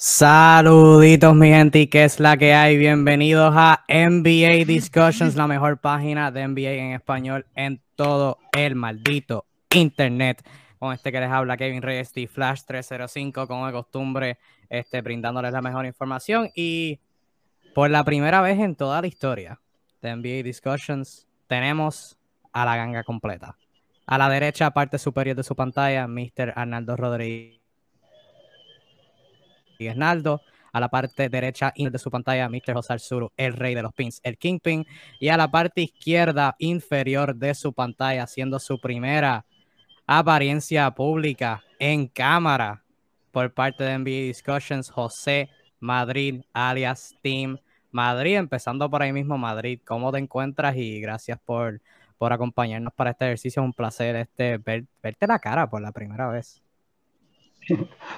Saluditos mi gente, ¿y qué es la que hay? Bienvenidos a NBA Discussions, la mejor página de NBA en español en todo el maldito internet. Con este que les habla Kevin Reyes de Flash 305, como de costumbre, este, brindándoles la mejor información. Y por la primera vez en toda la historia de NBA Discussions, tenemos a la ganga completa. A la derecha, parte superior de su pantalla, Mr. Arnaldo Rodríguez Naldo. A la parte derecha de su pantalla, Mr. José Arzuru, el rey de los pins, el Kingpin. Y a la parte izquierda inferior de su pantalla, haciendo su primera apariencia pública en cámara por parte de NBA Discussions, José Madrid, alias Team Madrid. Empezando por ahí mismo, Madrid, ¿cómo te encuentras? Y gracias por, por acompañarnos para este ejercicio. Un placer este, verte la cara por la primera vez.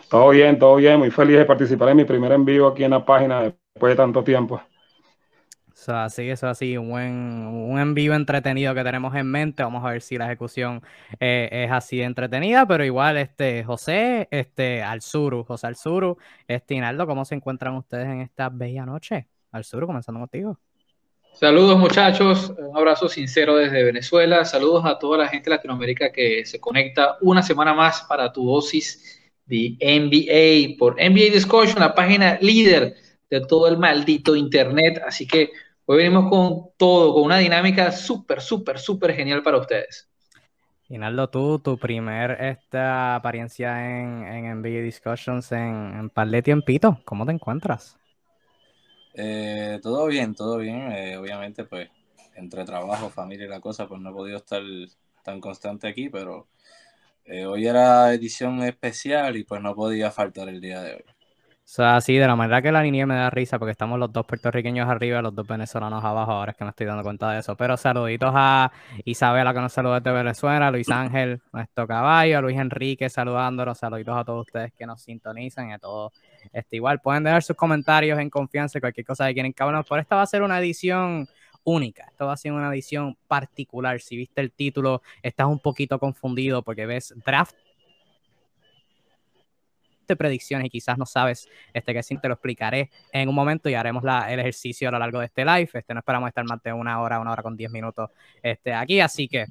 Todo bien, todo bien. Muy feliz de participar en mi primer envío aquí en la página después de tanto tiempo. Eso así, eso así, un buen un envío entretenido que tenemos en mente. Vamos a ver si la ejecución eh, es así de entretenida, pero igual, este, José, este, Alzuru, José Alzuru, este, Inaldo, ¿cómo se encuentran ustedes en esta bella noche? Alzuru, comenzando contigo. Saludos muchachos, un abrazo sincero desde Venezuela, saludos a toda la gente de Latinoamérica que se conecta una semana más para tu dosis de NBA por NBA Discussion, la página líder de todo el maldito Internet. Así que hoy venimos con todo, con una dinámica súper, súper, súper genial para ustedes. Ginaldo, tú, tu primer esta apariencia en, en NBA Discussions en, en par de tiempito, ¿cómo te encuentras? Eh, todo bien, todo bien. Eh, obviamente, pues, entre trabajo, familia y la cosa, pues no he podido estar tan constante aquí, pero eh, hoy era edición especial y pues no podía faltar el día de hoy. O sea, sí, de la manera que la línea me da risa, porque estamos los dos puertorriqueños arriba, los dos venezolanos abajo, ahora es que me estoy dando cuenta de eso. Pero saluditos a Isabela, que nos saluda desde Venezuela, Luis Ángel, nuestro caballo, Luis Enrique, saludándolos, saluditos a todos ustedes que nos sintonizan y a todos. Este, igual pueden dejar sus comentarios en confianza, cualquier cosa que quieren que. Por esta va a ser una edición única. Esto va a ser una edición particular. Si viste el título, estás un poquito confundido porque ves draft de predicciones y quizás no sabes este que sí te lo explicaré en un momento y haremos la, el ejercicio a lo largo de este live. Este no esperamos estar más de una hora, una hora con diez minutos este, aquí, así que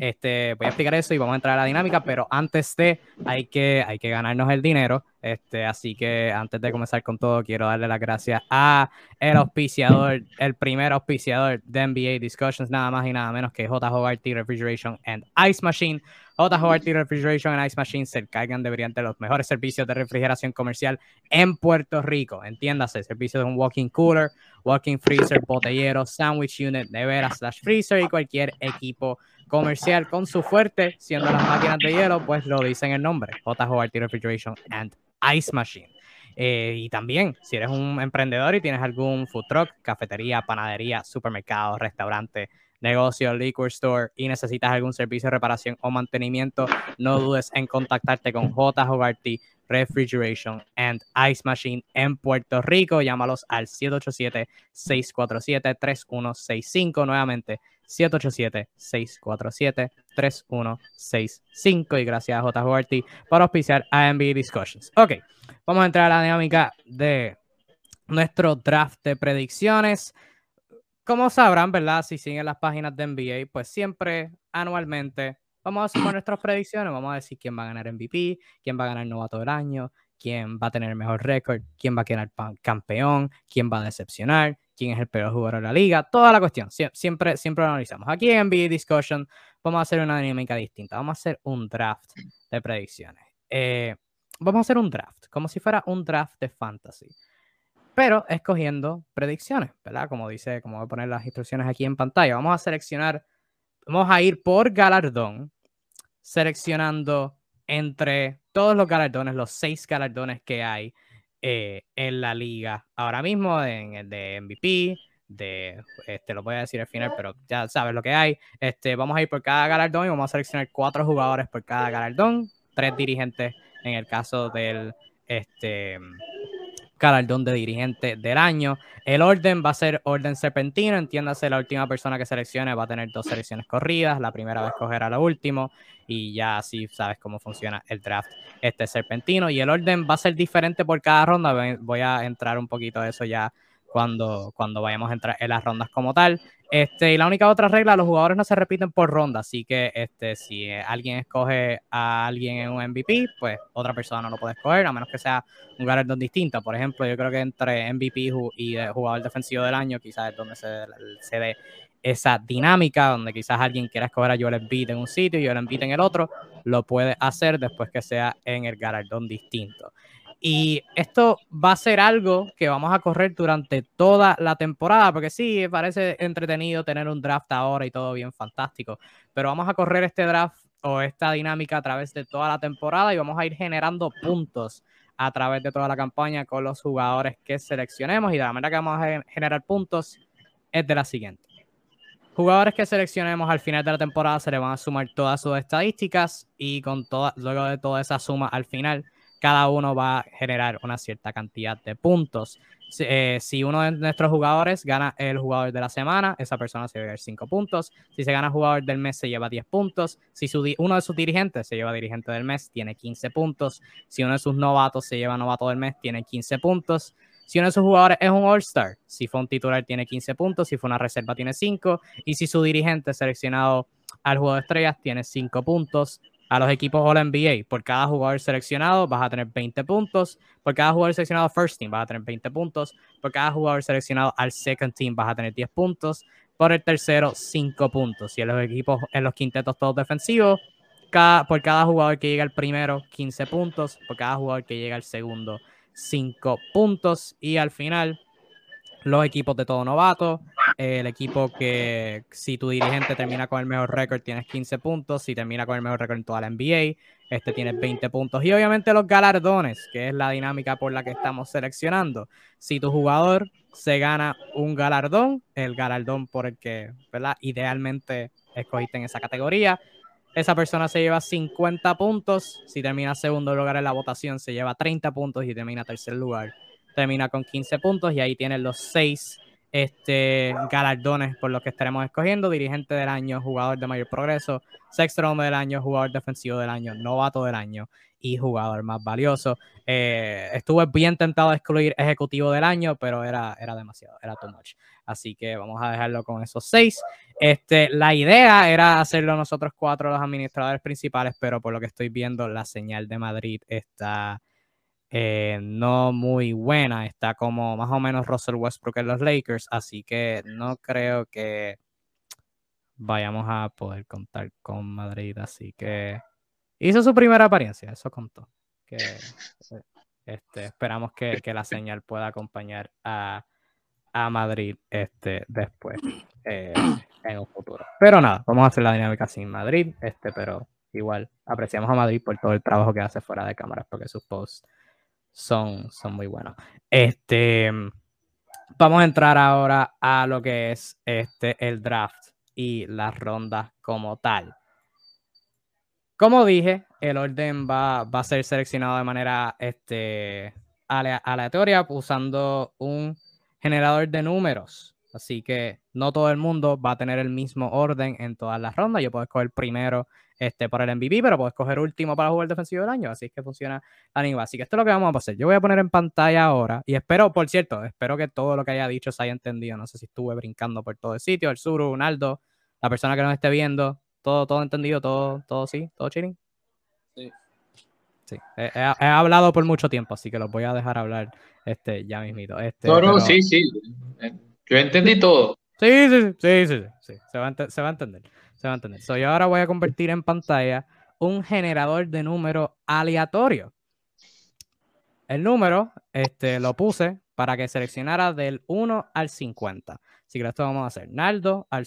este, voy a explicar eso y vamos a entrar a la dinámica, pero antes de hay que, hay que ganarnos el dinero. Este, así que antes de comenzar con todo, quiero darle las gracias a el auspiciador, el primer auspiciador de NBA Discussions, nada más y nada menos que J. Hogarty Refrigeration and Ice Machine. J. Hogarty Refrigeration and Ice Machine se encargan de brindarte los mejores servicios de refrigeración comercial en Puerto Rico. Entiéndase, servicios de un walking cooler, walking freezer, botellero, sandwich unit, nevera slash freezer y cualquier equipo comercial con su fuerte, siendo las máquinas de hielo, pues lo dicen el nombre, JJRT Refrigeration and Ice Machine. Eh, y también, si eres un emprendedor y tienes algún food truck, cafetería, panadería, supermercado, restaurante, negocio, liquor store y necesitas algún servicio de reparación o mantenimiento, no dudes en contactarte con JJRT Refrigeration and Ice Machine en Puerto Rico. Llámalos al 787-647-3165. Nuevamente, 787-647-3165. Y gracias a JJRT por auspiciar AMB Discussions. Ok, vamos a entrar a la dinámica de nuestro draft de predicciones. Como sabrán, ¿verdad? Si siguen las páginas de NBA, pues siempre anualmente vamos a hacer nuestras predicciones. Vamos a decir quién va a ganar MVP, quién va a ganar novato del año, quién va a tener el mejor récord, quién va a quedar campeón, quién va a decepcionar, quién es el peor jugador de la liga, toda la cuestión. Siempre, siempre lo analizamos. Aquí en NBA Discussion vamos a hacer una dinámica distinta. Vamos a hacer un draft de predicciones. Eh, vamos a hacer un draft, como si fuera un draft de fantasy. Pero escogiendo predicciones, ¿verdad? Como dice, como voy a poner las instrucciones aquí en pantalla. Vamos a seleccionar, vamos a ir por galardón, seleccionando entre todos los galardones, los seis galardones que hay eh, en la liga ahora mismo, en el de MVP, de, este, lo voy a decir al final, pero ya sabes lo que hay. Este, vamos a ir por cada galardón y vamos a seleccionar cuatro jugadores por cada galardón, tres dirigentes en el caso del, este, galardón de dirigente del año. El orden va a ser orden serpentino, entiéndase, la última persona que seleccione va a tener dos selecciones corridas, la primera va a escoger a lo último y ya así sabes cómo funciona el draft este serpentino. Y el orden va a ser diferente por cada ronda, voy a entrar un poquito de eso ya cuando, cuando vayamos a entrar en las rondas como tal. Este, y la única otra regla, los jugadores no se repiten por ronda, así que este, si alguien escoge a alguien en un MVP, pues otra persona no lo puede escoger, a menos que sea un galardón distinto. Por ejemplo, yo creo que entre MVP y jugador defensivo del año, quizás es donde se, se ve esa dinámica, donde quizás alguien quiera escoger a Joel Embiid en un sitio y Joel Embiid en el otro, lo puede hacer después que sea en el galardón distinto. Y esto va a ser algo que vamos a correr durante toda la temporada, porque sí, parece entretenido tener un draft ahora y todo bien fantástico, pero vamos a correr este draft o esta dinámica a través de toda la temporada y vamos a ir generando puntos a través de toda la campaña con los jugadores que seleccionemos y de la manera que vamos a generar puntos es de la siguiente. Jugadores que seleccionemos al final de la temporada se le van a sumar todas sus estadísticas y con toda, luego de toda esa suma al final cada uno va a generar una cierta cantidad de puntos. Eh, si, uno de nuestros jugadores gana el jugador de la semana, esa persona se va a llevar 5 puntos. Si se gana el jugador del mes, se lleva 10 puntos. Si uno de sus dirigentes se lleva dirigente del mes, tiene 15 puntos. Si uno de sus novatos se lleva novato del mes, tiene 15 puntos. Si uno de sus jugadores es un All-Star, si fue un titular, tiene 15 puntos. Si fue una reserva, tiene 5. Y si su dirigente seleccionado al juego de estrellas, tiene 5 puntos a los equipos All NBA. Por cada jugador seleccionado vas a tener 20 puntos. Por cada jugador seleccionado First Team vas a tener 20 puntos. Por cada jugador seleccionado al Second Team vas a tener 10 puntos. Por el tercero, 5 puntos. Y en los equipos, en los quintetos todos defensivos, cada, por cada jugador que llega al primero, 15 puntos. Por cada jugador que llega al segundo, 5 puntos. Y al final, los equipos de todo novato, el equipo que si tu dirigente termina con el mejor récord tienes 15 puntos, si termina con el mejor récord en toda la NBA, este tiene 20 puntos. Y obviamente los galardones, que es la dinámica por la que estamos seleccionando. Si tu jugador se gana un galardón, el galardón por el que ¿verdad? idealmente escogiste en esa categoría, esa persona se lleva 50 puntos. Si termina segundo lugar en la votación, se lleva 30 puntos y termina tercer lugar termina con 15 puntos y ahí tienen los seis este, galardones por los que estaremos escogiendo. Dirigente del año, jugador de mayor progreso, sexto hombre del año, jugador defensivo del año, novato del año y jugador más valioso. Eh, estuve bien tentado de excluir ejecutivo del año, pero era, era demasiado, era too much. Así que vamos a dejarlo con esos seis. Este, la idea era hacerlo nosotros cuatro los administradores principales, pero por lo que estoy viendo, la señal de Madrid está eh, no muy buena. Está como más o menos Russell Westbrook en los Lakers, así que no creo que vayamos a poder contar con Madrid. Así que hizo su primera apariencia, eso contó. Que, eh, este, esperamos que, la señal pueda acompañar a, Madrid este, después eh, en un futuro. Pero nada, vamos a hacer la dinámica sin Madrid, este, pero igual apreciamos a Madrid por todo el trabajo que hace fuera de cámaras, porque sus posts son, son muy buenos. Este, vamos a entrar ahora a lo que es este, el draft y las rondas como tal. Como dije, el orden va, va a ser seleccionado de manera este, aleatoria usando un generador de números. Así que no todo el mundo va a tener el mismo orden en todas las rondas. Yo puedo escoger primero este, para el MVP, pero puedo escoger último para jugar defensivo del año. Así es que funciona la línea. Así que esto es lo que vamos a hacer. Yo voy a poner en pantalla ahora y espero, por cierto, espero que todo lo que haya dicho se haya entendido. No sé si estuve brincando por todo el sitio, el Suru, Naldo, la persona que nos esté viendo, todo, todo entendido, todo, todo sí, todo chilling. Sí. Sí, he, hablado por mucho tiempo, así que los voy a dejar hablar este, ya mismito. Este, no, no, sí, sí. Yo entendí todo. Sí, sí, sí, sí, sí, Se, va a se va a entender. Se va a entender. So, yo ahora voy a convertir en pantalla un generador de números aleatorio. El número este, lo puse para que seleccionara del 1 al 50. Así que esto vamos a hacer. Naldo al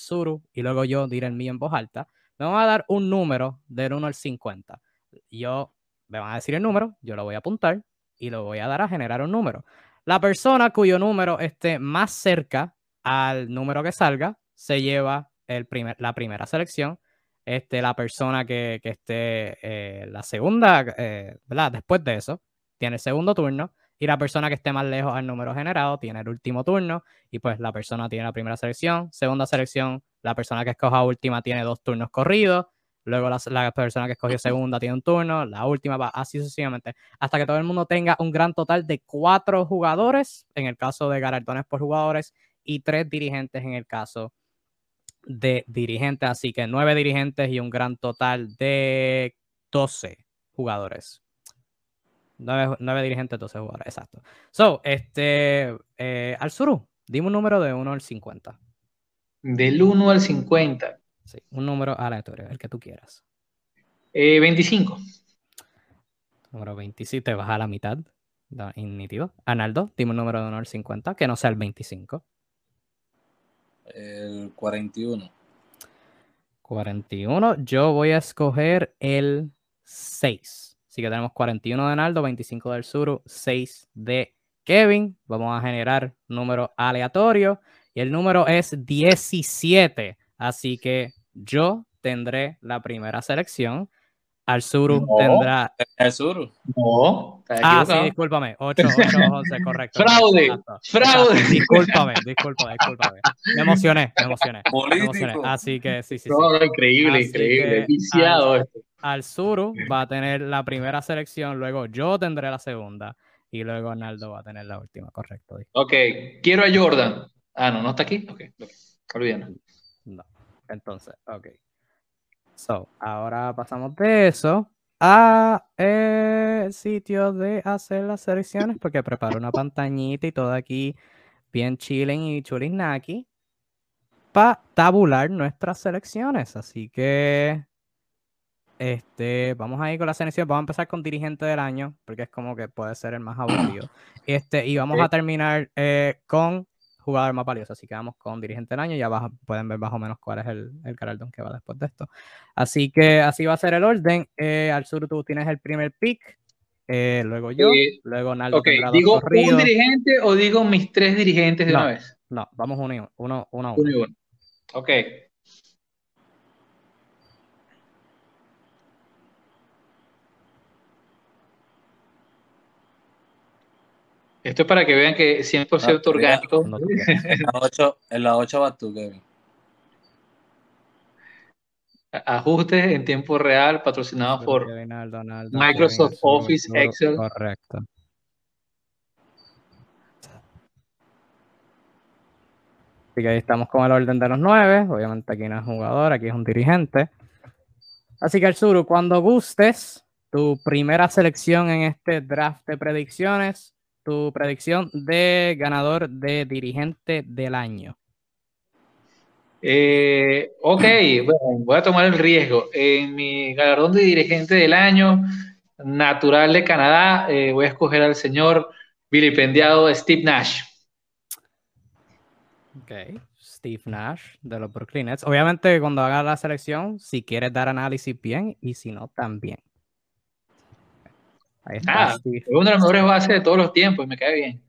y luego yo diré el mío en voz alta. Me van a dar un número del 1 al 50. Yo me van a decir el número, yo lo voy a apuntar y lo voy a dar a generar un número. La persona cuyo número esté más cerca al número que salga se lleva el primer, la primera selección. Este, la persona que, que esté eh, la segunda, eh. Después de eso, tiene el segundo turno y la persona que esté más lejos al número generado tiene el último turno y pues la persona tiene la primera selección, segunda selección, la persona que escoja última tiene dos turnos corridos, luego la, la persona que escogió segunda tiene un turno, la última va así sucesivamente, hasta que todo el mundo tenga un gran total de cuatro jugadores, en el caso de galardones por jugadores, y tres dirigentes en el caso de dirigentes, así que nueve dirigentes y un gran total de 12 jugadores. Nueve, dirigentes, 12 jugadores, exacto. So, este, eh, al suru, dime un número de 1 al 50. Del 1 al 50. Sí, un número aleatorio, el que tú quieras. 25. Eh, número 25, te vas a la mitad. Ignitivo. Analdo, dime un número de 1 al 50, que no sea el 25. El 41. 41. Yo voy a escoger el 6. Así que tenemos 41 de Naldo, 25 del Suru, 6 de Kevin. Vamos a generar número aleatorio. Y el número es 17. Así que yo tendré la primera selección. Al Suru tendrá. El Suru. No. Ah, sí, discúlpame. 8, 8, 11, correcto. Fraude. Fraude. Discúlpame, discúlpame, discúlpame. Me emocioné, me emocioné. Me emocioné. Así que sí, sí. sí. increíble, increíble. Viciado al, Suru va a tener la primera selección, luego yo tendré la segunda y luego Arnaldo va a tener la última, correcto. Ok, quiero a Jordan. Ah, no, no está aquí. Ok, okay. No. Entonces, ok. So, ahora pasamos de eso a el eh, sitio de hacer las selecciones porque preparo una pantallita y todo aquí bien chilling y chulinaki para tabular nuestras selecciones. Así que este, vamos a ir con la selección. Vamos a empezar con dirigente del año porque es como que puede ser el más aburrido. Este, y vamos a terminar eh, con jugador más valioso. Así que vamos con dirigente del año. Ya pueden ver más o menos cuál es el, el que va después de esto. Así que así va a ser el orden. Eh, al sur tú tienes el primer pick. Eh, luego yo, luego Naldo okay. ¿Digo un dirigente o digo mis tres dirigentes de una vez? No, vamos uno, uno, uno, uno. uno, uno. Ok. Esto es para que vean que 100% ah, orgánico. en la 8 vas tú, Kevin. Ajustes en tiempo real patrocinados por Microsoft Office Excel. Correcto. Así que ahí estamos con el orden de los nueve. Obviamente aquí no es jugador, aquí es un dirigente. Así que Suru, cuando gustes, tu primera selección en este draft de predicciones tu predicción de ganador de dirigente del año. Eh, ok, bueno, voy a tomar el riesgo. En mi galardón de dirigente del año, natural de Canadá, eh, voy a escoger al señor vilipendiado Steve Nash. Ok, Steve Nash de los Brooklyn Nets. Obviamente, cuando haga la selección, si quieres dar análisis bien y si no, también. Ahí está. Ah, es una de las mejores bases de todos los tiempos y me cae bien.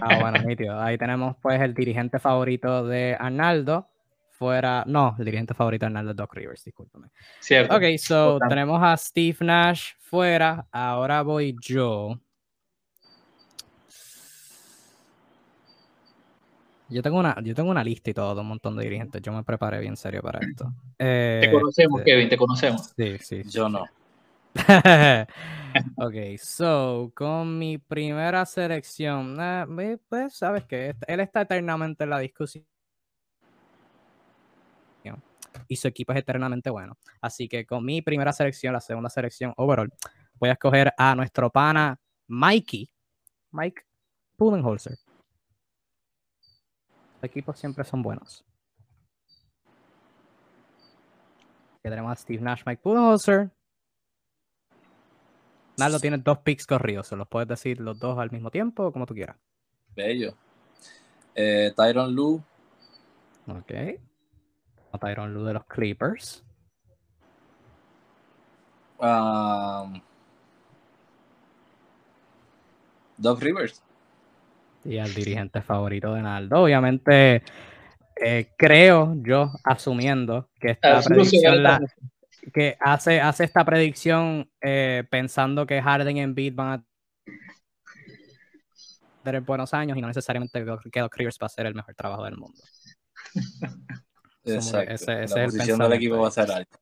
Ah, bueno, nítido. Ahí tenemos pues el dirigente favorito de Arnaldo. Fuera, no, el dirigente favorito de Arnaldo Doc Rivers, discúlpame. Cierto. Ok, so tenemos a Steve Nash fuera. Ahora voy yo. Yo tengo, una, yo tengo una lista y todo, un montón de dirigentes. Yo me preparé bien serio para esto. te conocemos, este, Kevin, te conocemos. Sí, sí. Yo no. ok, so, con mi primera selección, pues sabes que él está eternamente en la discusión y su equipo es eternamente bueno. Así que con mi primera selección, la segunda selección overall, voy a escoger a nuestro pana Mikey, Mike Pullenholzer. Los equipos siempre son buenos. Aquí a Steve Nash, Mike Pullenholzer, Naldo tiene dos picks corridos, ¿se los puedes decir los dos al mismo tiempo o como tú quieras? Bello. Eh, Tyron Lu. Ok. Tyron Lu de los Clippers. Um, Doug Rivers. Y el dirigente favorito de Naldo. Obviamente, eh, creo yo, asumiendo que esta predicción la, que hace, hace esta predicción eh, pensando que Harden y Embiid van a tener buenos años y no necesariamente que Doc Rivers va a ser el mejor trabajo del mundo. Exacto. ese- ese la es el posición del equipo va a ser alta.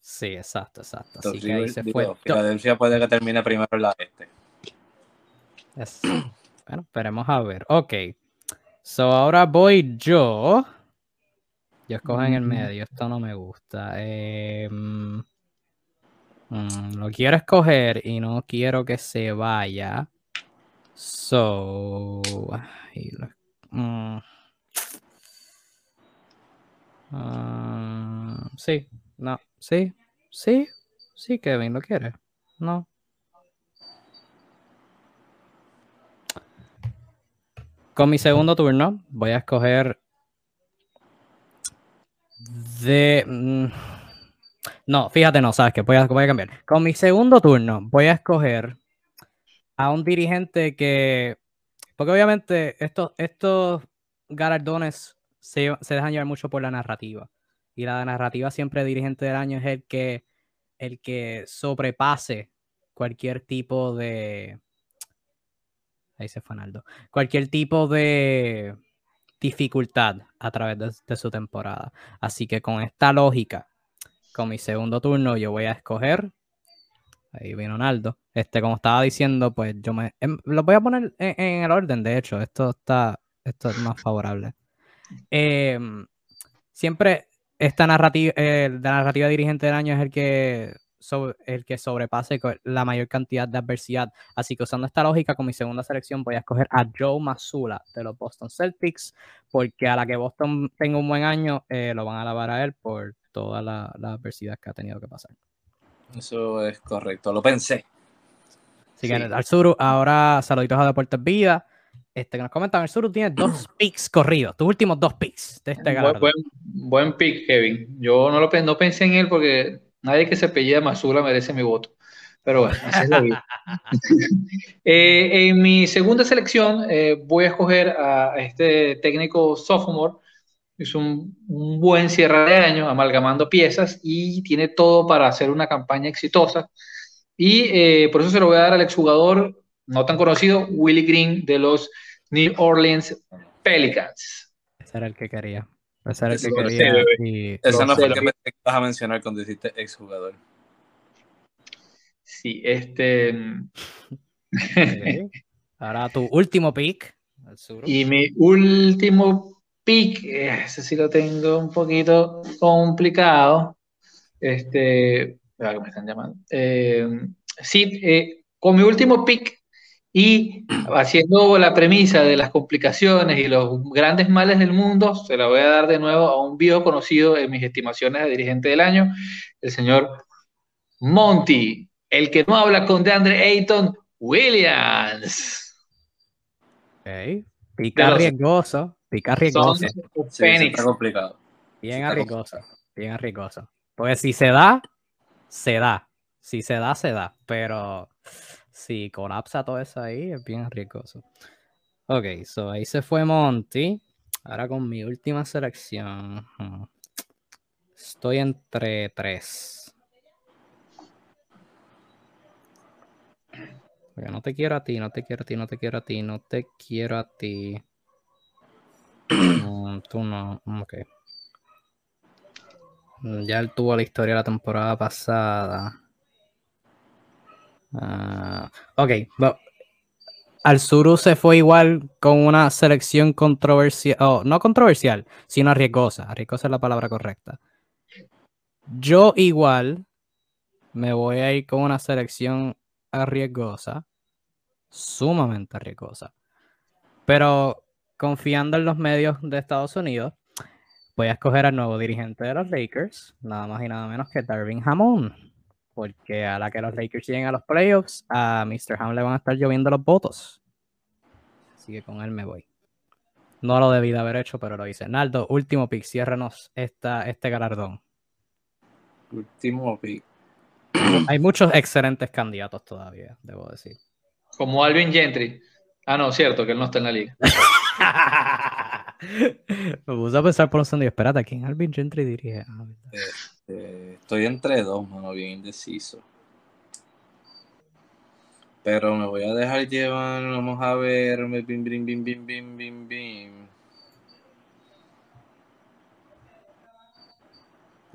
Sí, exacto, exacto. Así que ahí se digo, fue. Filadelfia puede que termine primero en la este. Es- Bueno, esperemos a ver. Ok. So ahora voy yo. Yo escojo en el medio. Esto no me gusta. Eh, mm, mm, lo quiero escoger y no quiero que se vaya. So. ay, lo- mm. Ah, sí, no, sí, sí, sí, Kevin, ¿lo quiere? No. Con mi segundo turno voy a escoger de... mm, No, fíjate, no, sabes que voy a, voy a cambiar. Con mi segundo turno voy a escoger a un dirigente que... Porque obviamente estos, estos galardones se, se dejan llevar mucho por la narrativa. Y la narrativa siempre dirigente del año es el que, el que sobrepase cualquier tipo de... Ahí se fue Naldo. Cualquier tipo de dificultad a través de, su temporada. Así que con esta lógica, con mi segundo turno, yo voy a escoger. Ahí vino Naldo. Este, como estaba diciendo, pues yo me. em, lo voy a poner en, el orden, de hecho. Esto está. Esto es más favorable. Em, siempre esta narrativa, la narrativa dirigente del año es el que, sobre- el que sobrepase la mayor cantidad de adversidad. Así que usando esta lógica, con mi segunda selección voy a escoger a Joe Mazzulla de los Boston Celtics, porque a la que Boston tenga un buen año, eh, lo van a alabar a él por toda la, la adversidad que ha tenido que pasar. Eso es correcto, lo pensé. Así que Sí. al Suru, ahora saluditos a Deportes Vida. Este, que nos comentan, el Suru tiene dos picks corridos, tus últimos dos picks de este Buen, buen, buen pick, Kevin. Yo no, lo, no pensé en él porque nadie que se apellida Mazula merece mi voto. Pero bueno, así es la vida. Eh, en mi segunda selección eh, voy a escoger a este técnico sophomore. Un, un buen cierre de año, amalgamando piezas y tiene todo para hacer una campaña exitosa. Y eh, por eso se lo voy a dar al exjugador no tan conocido, Willie Green de los New Orleans Pelicans. Ese era el que quería. Era que sí, Ese no fue el sé, que pensé que ibas a mencionar cuando dijiste exjugador. Sí, este. ok. Ahora tu último pick. Y mi último pick, eh, ese sí lo tengo un poquito complicado. Este, que me están llamando. Eh, sí, eh, con mi último pick y haciendo la premisa de las complicaciones y los grandes males del mundo, se la voy a dar de nuevo a un viejo conocido en mis estimaciones de dirigente del año, el señor Monty, el que no habla con DeAndre Ayton Williams. Ok. Pica los- arriesgoso. Pica Son arriesgoso. Sí, está complicado. Bien arriesgoso. Bien arriesgoso. Porque si se da, se da. Si se da, se da. Pero si colapsa todo eso ahí, es bien arriesgoso. Ok, so ahí se fue Monty. Ahora con mi última selección. Estoy entre tres. Porque no te quiero a ti, no te quiero a ti, no te quiero a ti, no te quiero a ti. Tú no, ok. Mm, Ya él tuvo la historia de la temporada pasada. Ah, ok, bu- Alzuru se fue igual con una selección controversial, oh, no controversial, sino arriesgosa. Arriesgosa es la palabra correcta. Yo igual me voy a ir con una selección arriesgosa, sumamente arriesgosa. Pero confiando en los medios de Estados Unidos, voy a escoger al nuevo dirigente de los Lakers, nada más y nada menos que Darvin Hamon. Porque a la que los Lakers lleguen a los playoffs, a Mr. Ham le van a estar lloviendo los votos. Así que con él me voy. No lo debí de haber hecho, pero lo hice. Naldo, último pick, ciérranos esta, este galardón. Último pick. Hay muchos excelentes candidatos todavía, debo decir. Como Alvin Gentry. Ah, no, cierto, que él no está en la liga. Me puse a pensar por un segundo y espérate, ¿a quién Alvin Gentry diría? Ah, Eh, estoy entre dos, mano, bien indeciso. Pero me voy a dejar llevar, vamos a ver. Bim, bim, bim, bim, bim, bim, bim.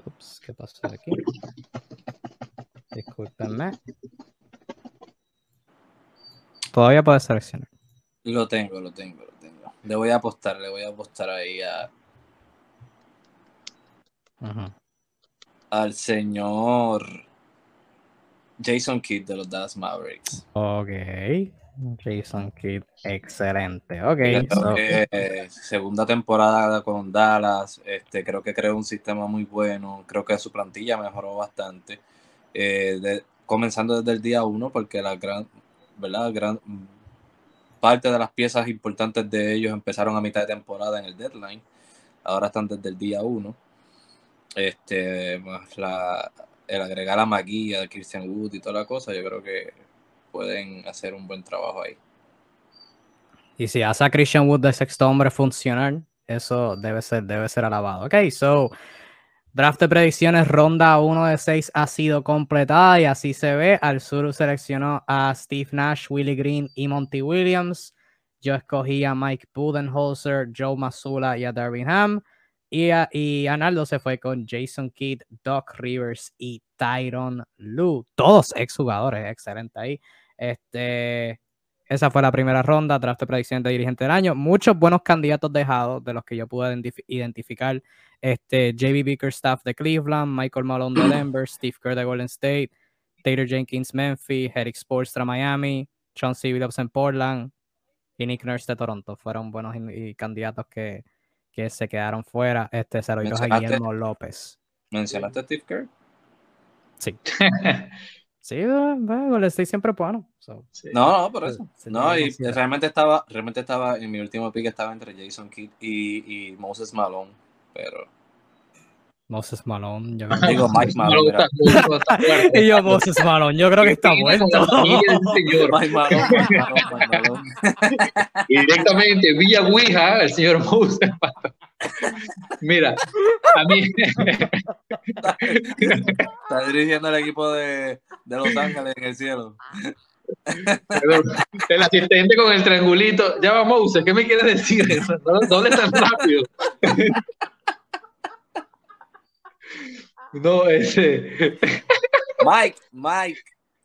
Ups, ¿qué pasó aquí? Discúlpenme. Todavía puedes seleccionar. Lo tengo, lo tengo, lo tengo. Le voy a apostar, le voy a apostar ahí a, Ujú. Al señor Jason Kidd de los Dallas Mavericks. Ok. Jason Kidd, excelente. Ok. So- que, eh, segunda temporada con Dallas, este, creo que creó un sistema muy bueno, creo que su plantilla mejoró bastante, eh, de- comenzando desde el día uno, porque la gran, ¿verdad? Gran parte de las piezas importantes de ellos empezaron a mitad de temporada en el deadline, ahora están desde el día uno. Este, más la, el agregar a McGee, a Christian Wood y toda la cosa, yo creo que pueden hacer un buen trabajo ahí. Y si hace a Christian Wood de sexto hombre funcionar, eso debe ser, debe ser alabado. Ok, so draft de predicciones, ronda 1 de 6 ha sido completada y así se ve. Al sur seleccionó a Steve Nash, Willie Green y Monty Williams. Yo escogí a Mike Budenholzer, Joe Mazzulla y a Darvin Ham. Y, a- y Arnaldo se fue con Jason Kidd, Doc Rivers y Tyron Lue. Todos exjugadores, excelente ahí. Este, esa fue la primera ronda, draft de predicciones de dirigente del año. Muchos buenos candidatos dejados, de los que yo pude identif- identificar. Este, JB Bickerstaff de Cleveland, Michael Malone de Denver, Steve Kerr de Golden State, Taylor Jenkins Memphis, Eric Spoelstra Miami, Chauncey Billups en Portland y Nick Nurse de Toronto. Fueron buenos candidatos que, que se quedaron fuera. Este, se lo dio a Guillermo López. ¿Mencionaste a Steve Kerr? Sí. Sí, bueno, Golden State siempre es bueno. so. Sí. No, no, por eso. se No, y realmente estaba, realmente estaba, en mi último pick estaba entre Jason Kidd y, y Moses Malone, pero Moses Malone. Yo digo Mike Malone, y yo, Moses Malone, yo creo que está muerto. Mike Malone. Y directamente vía Ouija, el señor Moses. Mira, a mí, Está dirigiendo el equipo de, de Los Ángeles en el cielo. el asistente con el triangulito, ya va Moses, ¿qué me quieres decir eso? No, no le tan rápido. No, ese. Mike, Mike.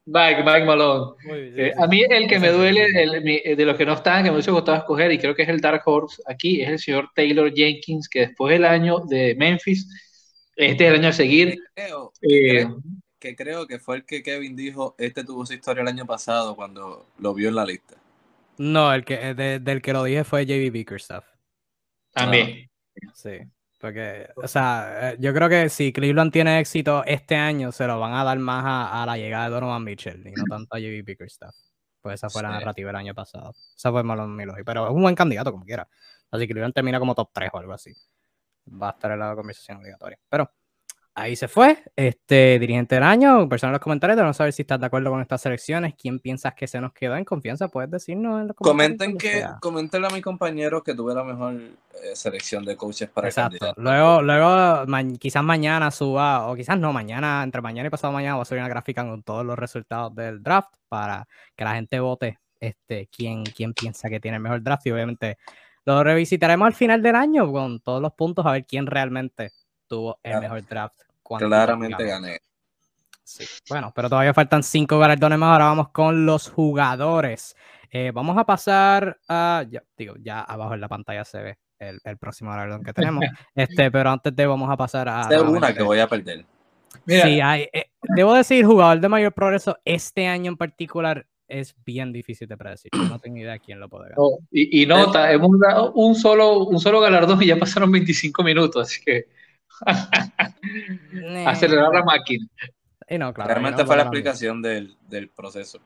Mike, Mike Malone. Eh, a mí el que me duele el- mi- de los que no están, que me hubiese gustado escoger, y creo que es el Dark Horse aquí, es el señor Taylor Jenkins, que después del año de Memphis, este es el año a seguir. Creo, eh, creo que creo que fue el que Kevin dijo, este tuvo su historia el año pasado cuando lo vio en la lista. No, el que, eh, de- del que lo dije fue JB Bickerstaff. también. Sí. Porque, o sea, eh, yo creo que si Cleveland tiene éxito este año, se lo van a dar más a, a la llegada de Donovan Mitchell y no tanto a JB Bickerstaff. Pues esa fue la narrativa del año pasado. Esa fue Malone Miloji. Pero es un buen candidato, como quiera. Así que Cleveland termina como top 3 o algo así. Va a estar en la conversación obligatoria. Pero ahí se fue. Este dirigente del año, persona en los comentarios, debemos saber si estás de acuerdo con estas selecciones. ¿Quién piensas que se nos quedó en confianza? Puedes decirnos en los comentarios. Comenten que, sea. a mis compañeros que tuve la mejor eh, selección de coaches para Exacto. candidato. Luego, luego ma- quizás mañana suba, o quizás no, mañana, entre mañana y pasado mañana, voy a subir una gráfica con todos los resultados del draft para que la gente vote este, quién, quién piensa que tiene el mejor draft. Y obviamente lo revisitaremos al final del año con todos los puntos a ver quién realmente tuvo el Claro. mejor draft. Claramente gané. Sí. Bueno, pero todavía faltan cinco galardones más. Ahora vamos con los jugadores. Eh, vamos a pasar a. Ya, digo, ya abajo en la pantalla se ve el, el próximo galardón que tenemos. este, pero antes de vamos a pasar a. Sé una que voy a perder. Mira, Sí, hay, eh, debo decir, jugador de mayor progreso este año en particular es bien difícil de predecir. Yo No tengo idea quién lo puede ganar. no, y, y nota, hemos dado un solo, un solo galardón y ya pasaron 25 minutos, así que acelerar la máquina. Y no, claro, Realmente no fue la explicación del, del proceso.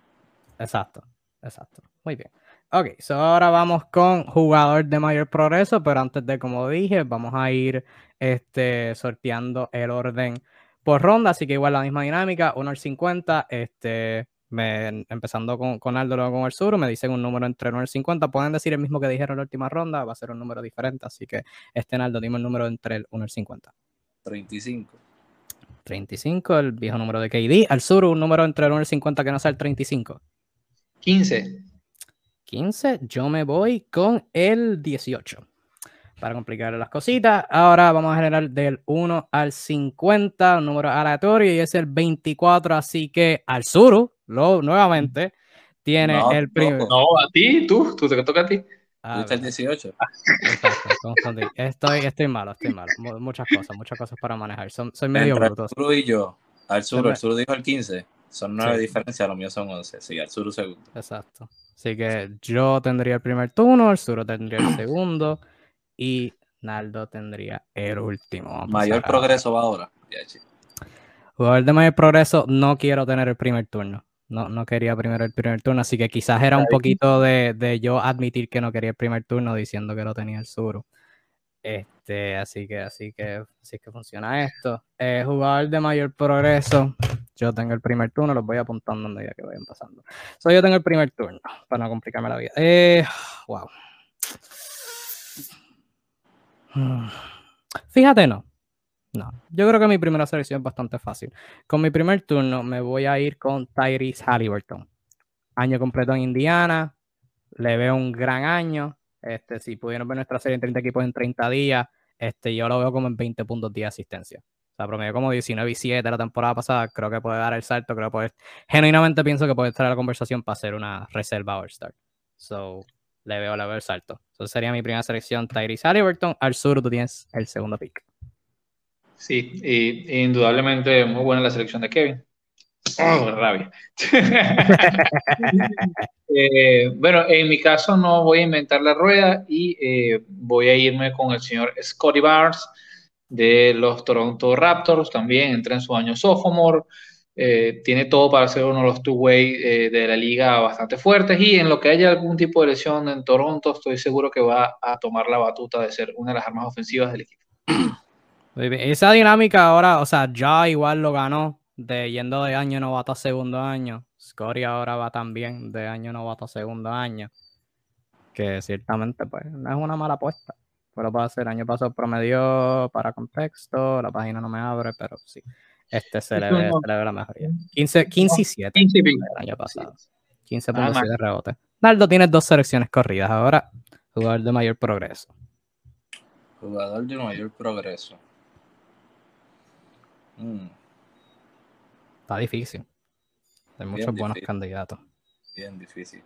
Exacto, exacto. Muy bien. Ok, so ahora vamos con jugador de mayor progreso, pero antes de, como dije, vamos a ir este, sorteando el orden por ronda, así que igual la misma dinámica, 1 al 50, este, me- empezando con, con Aldo, luego con el sur, me dicen un número entre 1 al 50, pueden decir el mismo que dijeron en la última ronda, va a ser un número diferente, así que este Aldo, dime el número entre el 1 al 50. 35. 35, el viejo número de KD, al sur un número entre el 1 al 50 que no sea el 35. 15. 15, yo me voy con el 18. Para complicar las cositas, ahora vamos a generar del 1 al 50, un número aleatorio, y es el 24, así que al Suru, lo, nuevamente, tiene No, el primer. No, a ti, tú, tú te toca a ti. Ah, ¿Viste el verdad, 18? exacto. Estoy, estoy malo, estoy malo. Mu- Muchas cosas, muchas cosas para manejar. Son- soy medio Entre bruto. Arturo y yo. Al sur, el sur dijo el 15. Son 9 Sí. diferencias, los míos son 11. Sí, al sur segundo. Exacto. Así que yo tendría el primer turno, el Suro tendría el segundo y Naldo tendría el último. Vamos Mayor progreso va ahora. Jugador de mayor progreso, no quiero tener el primer turno. No, no quería primero el primer turno, así que quizás era un poquito de, de yo admitir que no quería el primer turno diciendo que lo tenía el Suru. Este, así que, así que, así que funciona esto. Eh, jugador de mayor progreso, yo tengo el primer turno, los voy apuntando a medida que vayan pasando. So, yo tengo el primer turno, para no complicarme la vida. Eh, wow. Fíjate, no. No, yo creo que mi primera selección es bastante fácil. Con mi primer turno me voy a ir con Tyrese Halliburton. Año completo en Indiana. Le veo un gran año. Este, si pudieron ver nuestra serie en 30 equipos en 30 días, este, yo lo veo como en 20 puntos de asistencia. O sea, promedio como 19 y 7 la temporada pasada. Creo que puede dar el salto. Creo que genuinamente pienso que puede estar en la conversación para hacer una reserva All-Star. So, le veo, le veo el salto. Entonces sería mi primera selección, Tyrese Halliburton. Al sur tú tienes el segundo pick. Sí, y indudablemente muy buena la selección de Kevin. Oh, rabia. Eh, bueno, en mi caso no voy a inventar la rueda y eh, voy a irme con el señor Scotty Barnes de los Toronto Raptors. También entra en su año sophomore. Eh, tiene todo para ser uno de los two-way de la liga bastante fuertes y en lo que haya algún tipo de lesión en Toronto, estoy seguro que va a tomar la batuta de ser una de las armas ofensivas del equipo. Esa dinámica ahora, o sea, ya igual lo ganó de yendo de año novato a segundo año. Scotty ahora va también de año novato a segundo año. Que ciertamente, pues, no es una mala apuesta. Pero puede ser, año pasado promedio para contexto, la página no me abre, pero sí. Este se le ve, se le ve la mejoría. 15, 15 y 7 15 pick. el año pasado. Nada 15.7 más. rebotes. Naldo tiene dos selecciones corridas ahora. Jugador de mayor progreso. Jugador de mayor progreso. Mm, Está difícil. Hay Bien muchos buenos candidatos. bien difícil.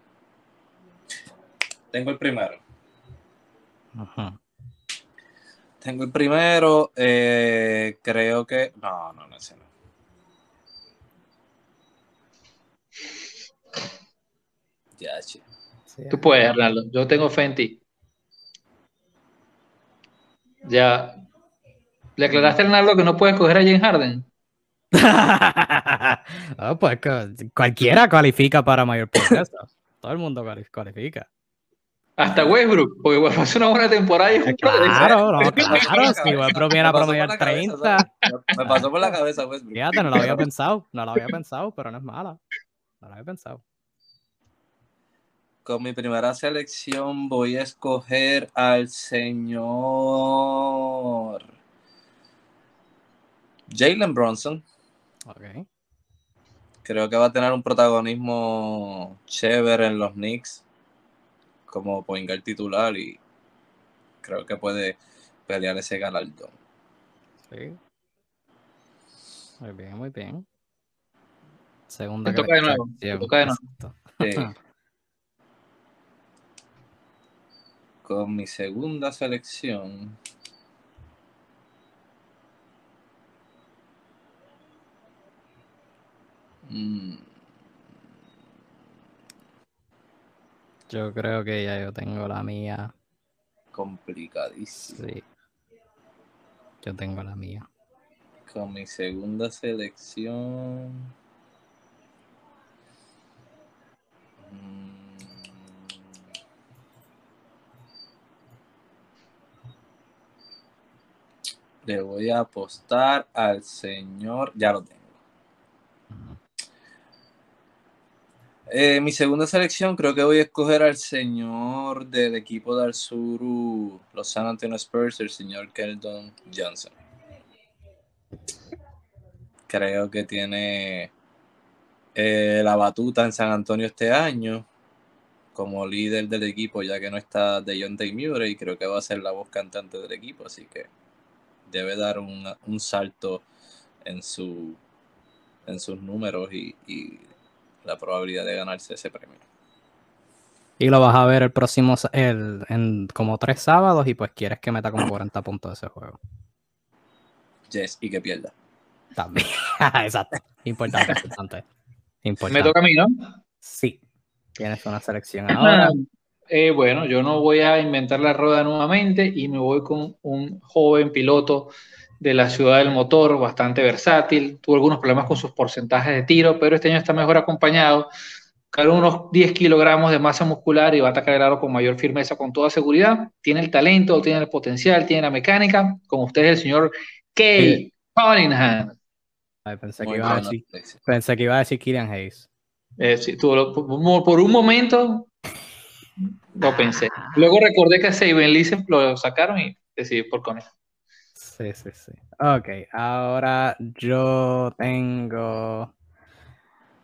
Tengo el primero. Tengo el primero. eh, creo que. No, no, no, ese no. Ya, che. Sí, Tú puedes, Arnaldo. Yo tengo fe en ti. Ya. ¿Le aclaraste a Arnaldo que no puedes coger a James Harden? Ah, pues cualquiera cualifica para mayor progreso. Todo el mundo cuali- cualifica. Hasta Westbrook, porque bueno, hace una buena temporada y es un Claro, no, claro. la Si Westbrook viene a promediar la cabeza, 30. ¿sabes? Me pasó por la cabeza, Westbrook. Fíjate, no lo había pensado. No lo había pensado, pero no es mala. No lo había pensado. Con mi primera selección voy a escoger al señor Jalen Bronson. Ok. Creo que va a tener un protagonismo chévere en los Knicks como point guard titular y creo que puede pelear ese galardón. Sí. Muy bien, muy bien. Segunda toca de nuevo, toca de nuevo. Sí. Con mi segunda selección. Yo creo que ya yo tengo la mía. complicadísimo. Sí. Yo tengo la mía. Con mi segunda selección. Mm, Le voy a apostar al señor. Ya lo tengo. Eh, mi segunda selección creo que voy a escoger al señor del equipo de Arzuru, los San Antonio Spurs, el señor Keldon Johnson. Creo que tiene eh, la batuta en San Antonio este año como líder del equipo, ya que no está Deontay Murray, creo que va a ser la voz cantante del equipo, así que debe dar un, un salto en, su, en sus números y, y, la probabilidad de ganarse ese premio. Y lo vas a ver el próximo, el, en como tres sábados y pues quieres que meta como 40 puntos de ese juego. Yes, y que pierda. También. Exacto. Importante, importante. importante. Me toca a mí, ¿no? Sí. Tienes una selección ahora. Eh, bueno, yo no voy a inventar la rueda nuevamente y me voy con un joven piloto de la ciudad del motor, bastante versátil. Tuvo algunos problemas con sus porcentajes de tiro, pero este año está mejor acompañado. Carga unos 10 kilogramos de masa muscular y va a atacar el aro con mayor firmeza, con toda seguridad. Tiene el talento, tiene el potencial, tiene la mecánica. Con ustedes, el señor Kay Cunningham. Ay, pensé, que iba a decir, pensé que iba a decir Killian Hayes. Eh, sí, tuvo, por un momento lo pensé. Luego recordé que a Saben Lee lo sacaron y decidí por con él. Sí, sí, sí. Ok, ahora yo tengo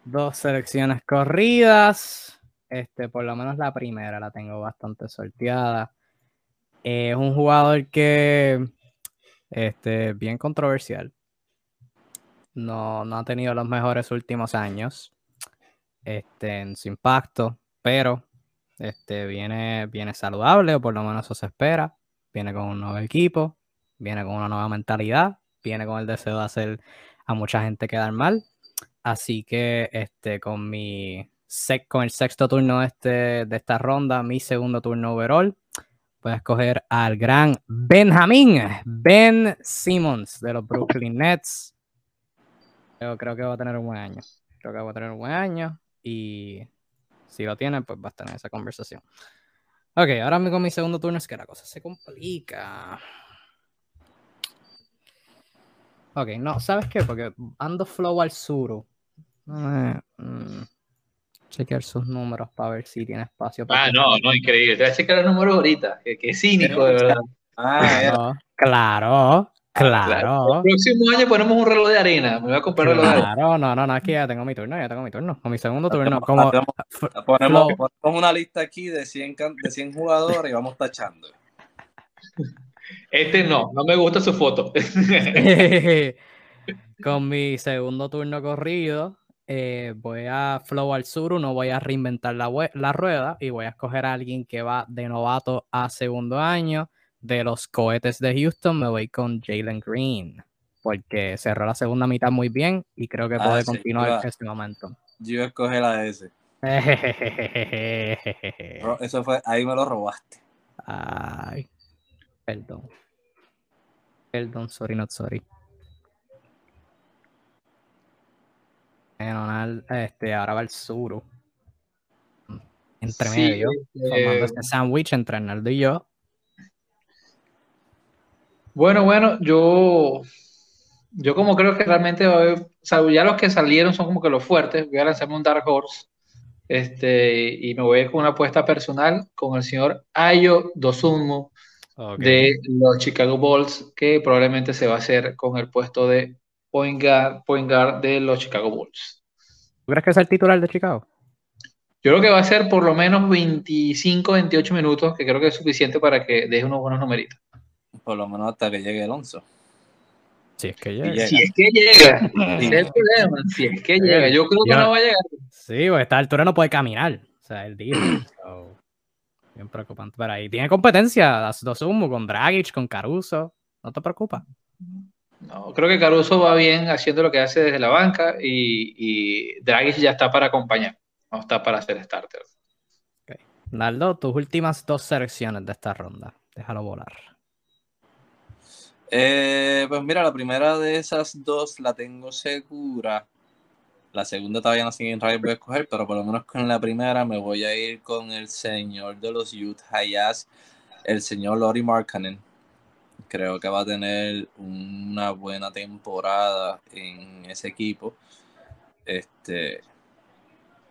dos selecciones corridas. Este, por lo menos la primera la tengo bastante sorteada. Es un jugador que este, bien controversial. No, no ha tenido los mejores últimos años este, en su impacto, pero este, viene, viene saludable, o por lo menos eso se espera. Viene con un nuevo equipo, viene con una nueva mentalidad, viene con el deseo de hacer a mucha gente quedar mal. Así que este, con, mi con el sexto turno este, de esta ronda, mi segundo turno overall, voy a escoger al gran Benjamín, Ben Simmons de los Brooklyn Nets. Yo creo que va a tener un buen año. Creo que va a tener un buen año. Y si lo tiene, pues va a en esa conversación. Ok, ahora con mi segundo turno es que la cosa se complica. Ok, no, ¿sabes qué? Porque ando flow al sur. Mm, chequear sus números para ver si tiene espacio. Para ah, no, no, increíble. Te voy a checar los números ahorita. Qué, cínico, de verdad. Ah, claro. Claro. El próximo año ponemos un reloj de arena. Me voy a comprar claro, reloj de arena. Claro, no, no, no, aquí ya tengo mi turno, ya tengo mi turno. Con mi segundo turno. Como, ponemos, ponemos, una lista aquí de 100, de 100 jugadores y vamos tachando. Este no, no me gusta su foto. Con mi segundo turno corrido, eh, voy a flow al sur, no voy a reinventar la, la rueda y voy a escoger a alguien que va de novato a segundo año de los cohetes de Houston, me voy con Jalen Green, porque cerró la segunda mitad muy bien y creo que ah, puede continuar en este momento. Yo escogí la de ese. Eso fue, ahí me lo robaste. Ay, perdón. Perdón, sorry, not sorry. Este, ahora va el sur. Entre medio, formando este sándwich entre Arnaldo y yo. Bueno, bueno, yo, yo como creo que realmente ya los que salieron son como que los fuertes, voy a lanzarme un Dark Horse este, y me voy con una apuesta personal con el señor Ayo De los Chicago Bulls, que probablemente se va a hacer con el puesto de point guard, point guard de los Chicago Bulls. ¿Tú crees que es el titular de Chicago? Yo creo que va a ser por lo menos 25, 28 minutos, que creo que es suficiente para que deje unos buenos numeritos. Por lo menos hasta que llegue Alonso. Si es que llega. Si es que llega. es el problema. Si es que llega. Yo creo que no va a llegar. Sí, pues a esta altura no puede caminar. O sea, el día. bien preocupante. Pero ahí tiene competencia. Dos humo con Dragic, con Caruso. No te preocupa. No, creo que Caruso va bien haciendo lo que hace desde la banca y, y Dragic ya está para acompañar. No está para hacer starter. Okay. Naldo, tus últimas dos selecciones de esta ronda. Déjalo volar. Eh, pues mira, la primera de esas dos la tengo segura. La segunda todavía no sé en radio voy a escoger, pero por lo menos con la primera me voy a ir con el señor de los Utah Jazz, el señor Lori Markkanen. Creo que va a tener una buena temporada en ese equipo. Este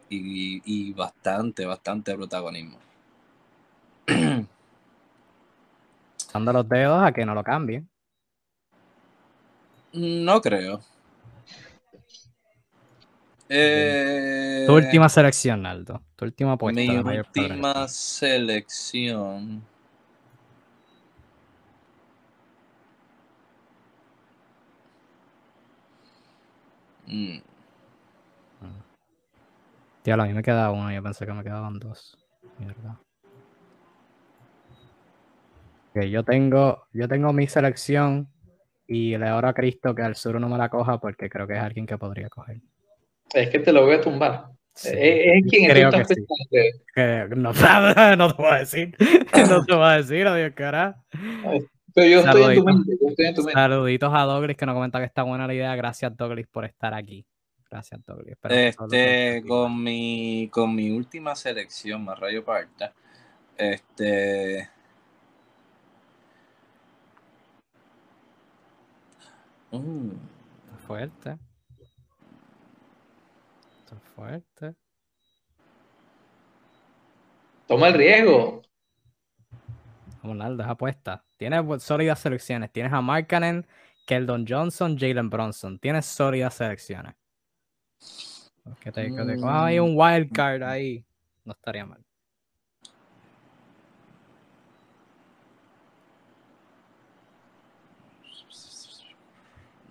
y, y bastante, bastante protagonismo. Dando los dedos a que no lo cambien. No creo. Eh, Tu última selección, Naldo. Tu última apuesta. mi última selección. Mm, Tío, a mí me queda uno. Yo pensé que me quedaban dos. Mierda. Ok, yo tengo, yo tengo mi selección y le oro a Cristo que al sur no me la coja porque creo que es alguien que podría coger. Es que te lo voy a tumbar. Sí. Es, es quien creo tú que sí. Que no, no te voy a decir. No te voy a decir, adiós, cara. Pero yo estoy en tu mente. Yo estoy en tu mente. Saluditos a Douglas que nos comenta que está buena la idea. Gracias, Douglas, por estar aquí. Gracias, lo Este, con mi, con mi última selección, más rayo parta, este. Mm, fuerte. Fuerte. Toma el riesgo. Vamos, es apuesta. Tienes sólidas selecciones. Tienes a Markkanen, Keldon Johnson, Jalen Bronson. Tienes sólidas selecciones. Que te, que te ahí un wild card ahí. No estaría mal.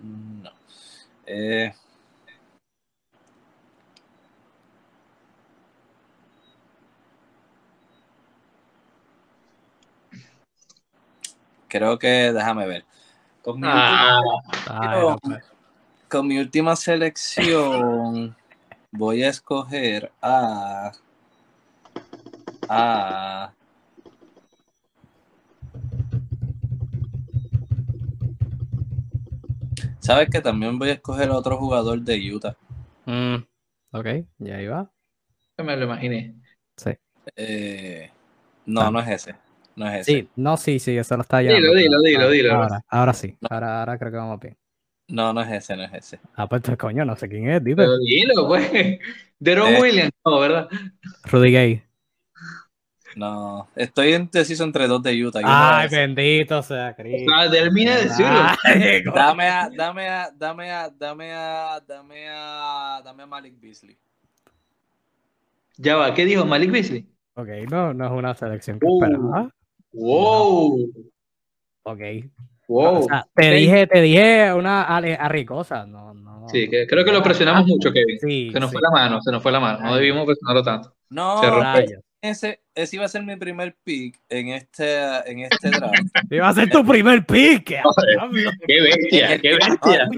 no. Eh, creo que, déjame ver. Con mi, Ah, Ay, Pero- no, con mi última selección voy a escoger a. A. ¿Sabes que también voy a escoger a otro jugador de Utah? Mm, ok, ya ahí va. yo me lo imaginé. Sí. Eh, no, Ah. no es ese. No es ese. Sí, no, sí, sí, eso lo está Dilo, llamando. dilo, dilo, ahora, dilo. Ahora, ahora sí. Ahora, ahora creo que vamos bien. No, no es ese, no es ese. Ah, pues coño, no sé quién es, dime. Pero dilo, pues. Deron Eh. Williams, no, ¿verdad? Rudy Gay. No, estoy indeciso entre dos de Utah. Ay, bendito sea Cristo. Ah, termina de decirlo. Ay. Dame a, dame a, dame a, dame a, dame a, dame a Malik Beasley. Ya va, ¿qué dijo Malik Beasley? Ok, no, no es una selección que Uh. esperaba. Wow. Ok. Wow. O sea, te dije, te dije una arricosa. No, no. Sí, que creo que lo presionamos mucho, Kevin. Sí, Se nos sí. fue la mano, se nos fue la mano. No debimos presionarlo tanto. No, ese, ese iba a ser mi primer pick en este, en este draft. Iba a ser tu primer pick. ¡Qué bestia! ¡Qué bestia!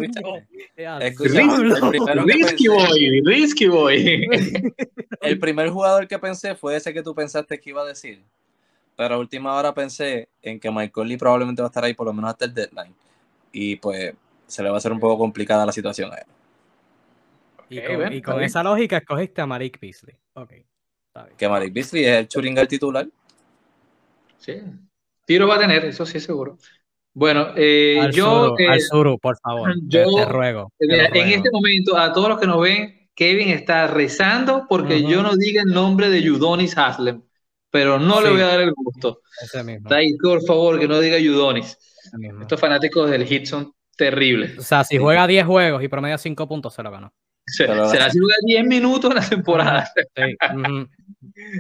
Ah, Risky pensé- boy, risky boy. El primer jugador que pensé fue ese que tú pensaste que iba a decir. Pero a última hora pensé en que Michael Lee probablemente va a estar ahí por lo menos hasta el deadline. Y pues se le va a hacer un poco complicada la situación a él. Y Ok, con, bueno, y con bien. esa lógica escogiste a Malik Beasley. Ok. Está bien. Que Malik Beasley es el Churingal titular. Sí. Tiro va a tener, eso sí seguro. Bueno, eh, Al yo, suru, eh, al suru, por favor. te- yo- te, ruego. te mira, lo en ruego. este momento, a todos los que nos ven, Kevin está rezando porque Ujú. yo no diga el nombre de Yudonis Haslem, pero no le voy a dar el gusto. Ahí, por favor, que no diga Yudonis. Estos fanáticos del hit son terribles. O sea, si juega 10 juegos y promedia 5 puntos, se lo ganó. Se, Pero- se la juega 10 minutos en la temporada. Sí.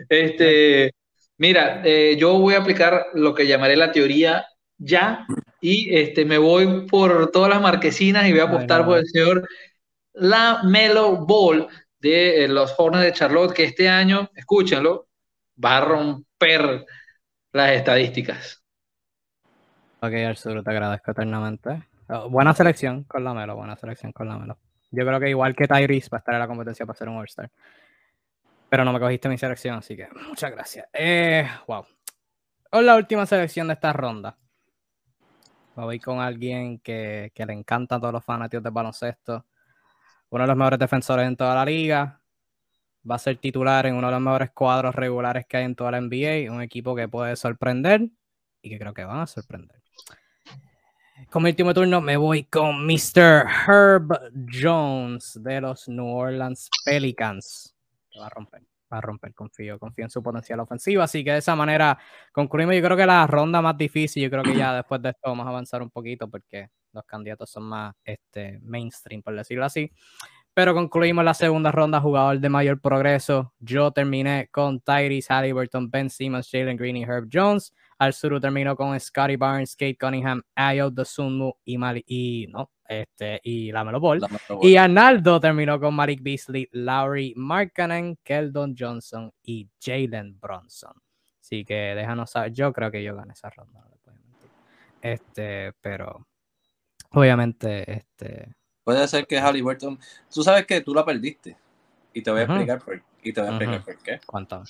Este, mira, eh, yo voy a aplicar lo que llamaré la teoría ya y este, me voy por todas las marquesinas y voy a Ay, apostar no. por el señor La Melo Ball de eh, los Hornets de Charlotte, que este año, escúchenlo, va a romper las estadísticas. Ok, Arzuru, te agradezco eternamente. Oh, buena selección con la Melo, buena selección con la Melo. Yo creo que igual que Tyrese va a estar en la competencia para ser un All-Star. Pero no me cogiste mi selección, así que muchas gracias. Eh, wow. Con la última selección de esta ronda. Me voy con alguien que, que le encanta a todos los fanáticos del baloncesto. Uno de los mejores defensores en toda la liga. Va a ser titular en uno de los mejores cuadros regulares que hay en toda la NBA. Un equipo que puede sorprender y que creo que van a sorprender. Con mi último turno me voy con Mr. Herb Jones de los New Orleans Pelicans. Que va a romper, va a romper, confío, confío en su potencial ofensivo. Así que de esa manera concluimos. Yo creo que la ronda más difícil, yo creo que ya después de esto vamos a avanzar un poquito porque los candidatos son más este, mainstream, por decirlo así. Pero concluimos la segunda ronda, jugador de mayor progreso. Yo terminé con Tyrese Halliburton, Ben Simmons, Jalen Green y Herb Jones. Al sur terminó con Scotty Barnes, Kate Cunningham, Ayo Dosunmu y, Mali y, no, este, y Lamelo Ball. Y Arnaldo terminó con Malik Beasley, Lowry Markkanen, Keldon Johnson y Jalen Bronson. Así que déjanos saber. Yo creo que yo gané esa ronda. Este, pero obviamente, este. Puede ser que Halliburton. Tú sabes que tú la perdiste. Y te voy a explicar por, y te voy a explicar por qué. ¿Cuánto?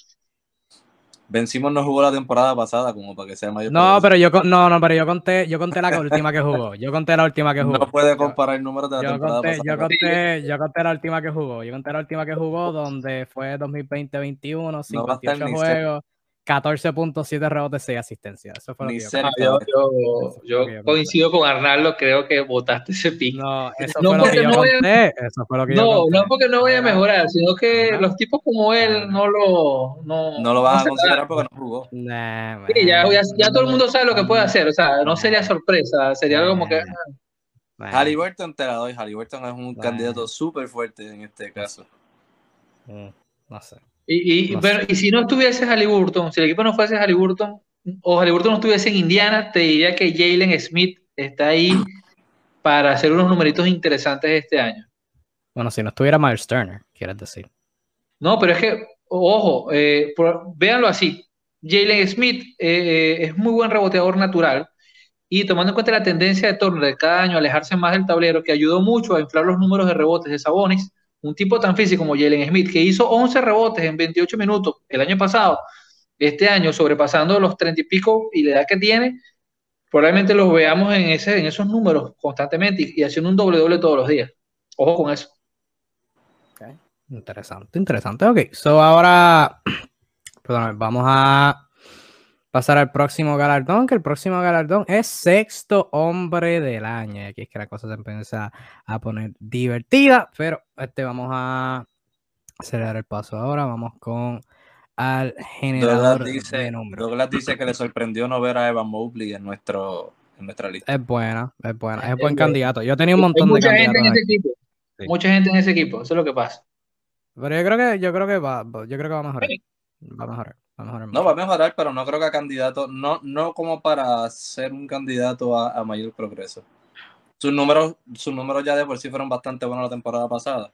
Vencimos no jugó la temporada pasada como para que sea mayor. No, pero yo no, no, pero yo conté, yo conté la última que jugó. Yo conté la última que jugó. No puede comparar el número de la yo temporada conté, pasada. Yo conté, yo conté la última que jugó. Yo conté la última que jugó donde fue 2020-21, 58 juegos. 14.7 rebotes, 6 asistencias. Eso fue lo que yo, yo, yo, coincido con Arnaldo, creo que votaste ese pick. No, eso fue lo que yo conté. Eso fue lo que no, no porque no voy a mejorar, sino que los tipos como él no lo no, no lo van a considerar porque no jugó. Nah, sí, ya, ya, todo el mundo sabe lo que puede hacer, o sea, no sería sorpresa, sería algo como que Halliburton te la doy, Halliburton es un candidato súper fuerte en este caso. Mm, no sé. Y, y, si no estuviese Halliburton, si el equipo no fuese Halliburton, o Halliburton no estuviese en Indiana, te diría que Jalen Smith está ahí para hacer unos numeritos interesantes este año. Bueno, si no estuviera Miles Turner, quieres decir. No, pero es que, ojo, eh, véanlo así. Jalen Smith eh, es muy buen reboteador natural y tomando en cuenta la tendencia de Turner de cada año a alejarse más del tablero, que ayudó mucho a inflar los números de rebotes de Sabonis, un tipo tan físico como Jalen Smith, que hizo 11 rebotes en 28 minutos el año pasado, este año sobrepasando los 30 y pico y la edad que tiene, probablemente los veamos en, ese, en esos números constantemente y, haciendo un doble doble todos los días. Ojo con eso. Interesante, interesante. Ok, so ahora, perdón, vamos a pasar al próximo galardón, que el próximo galardón es sexto hombre del año. Y aquí es que la cosa se empieza a poner divertida, pero este vamos a acelerar el paso ahora. Vamos con al generador dice, de números. Douglas dice que le sorprendió no ver a Evan Mobley en nuestro en nuestra lista. Es buena, es buena, es buen candidato. Yo tenía un montón de candidatos. Gente en ese equipo. Mucha gente en ese equipo, eso es lo que pasa. Pero yo creo que yo creo que va, yo creo que va a mejorar. Va a mejorar. No, va a mejorar, pero no creo que a candidato, no, no como para ser un candidato a, mayor progreso. Sus números, sus números ya de por sí fueron bastante buenos la temporada pasada.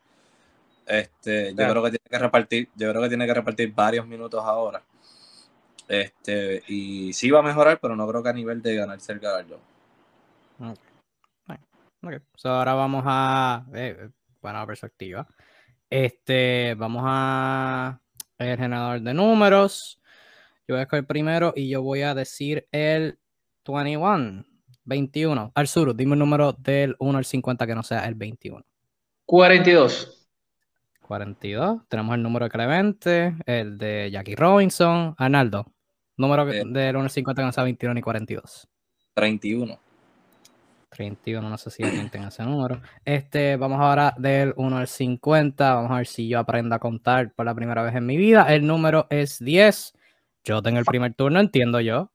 Este, yo creo que tiene que repartir, yo creo que tiene que repartir varios minutos ahora. Este, y sí va a mejorar, pero no creo que a nivel de ganarse el galardón. Okay. ahora vamos a. Eh, buena perspectiva. Este, vamos a el generador de números. Yo voy a escoger primero y yo voy a decir el 21, 21. Al sur, dime un número del 1 al 50 que no sea el 21. 42. 42. Tenemos el número de Clemente, el de Jackie Robinson. Arnaldo, número del 1 al 50 que no sea 21 ni 42. 31. 31, no sé si alguien tenga ese número. Este, vamos ahora del 1 al 50. Vamos a ver si yo aprendo a contar por la primera vez en mi vida. El número es 10. Yo tengo el primer turno, entiendo yo.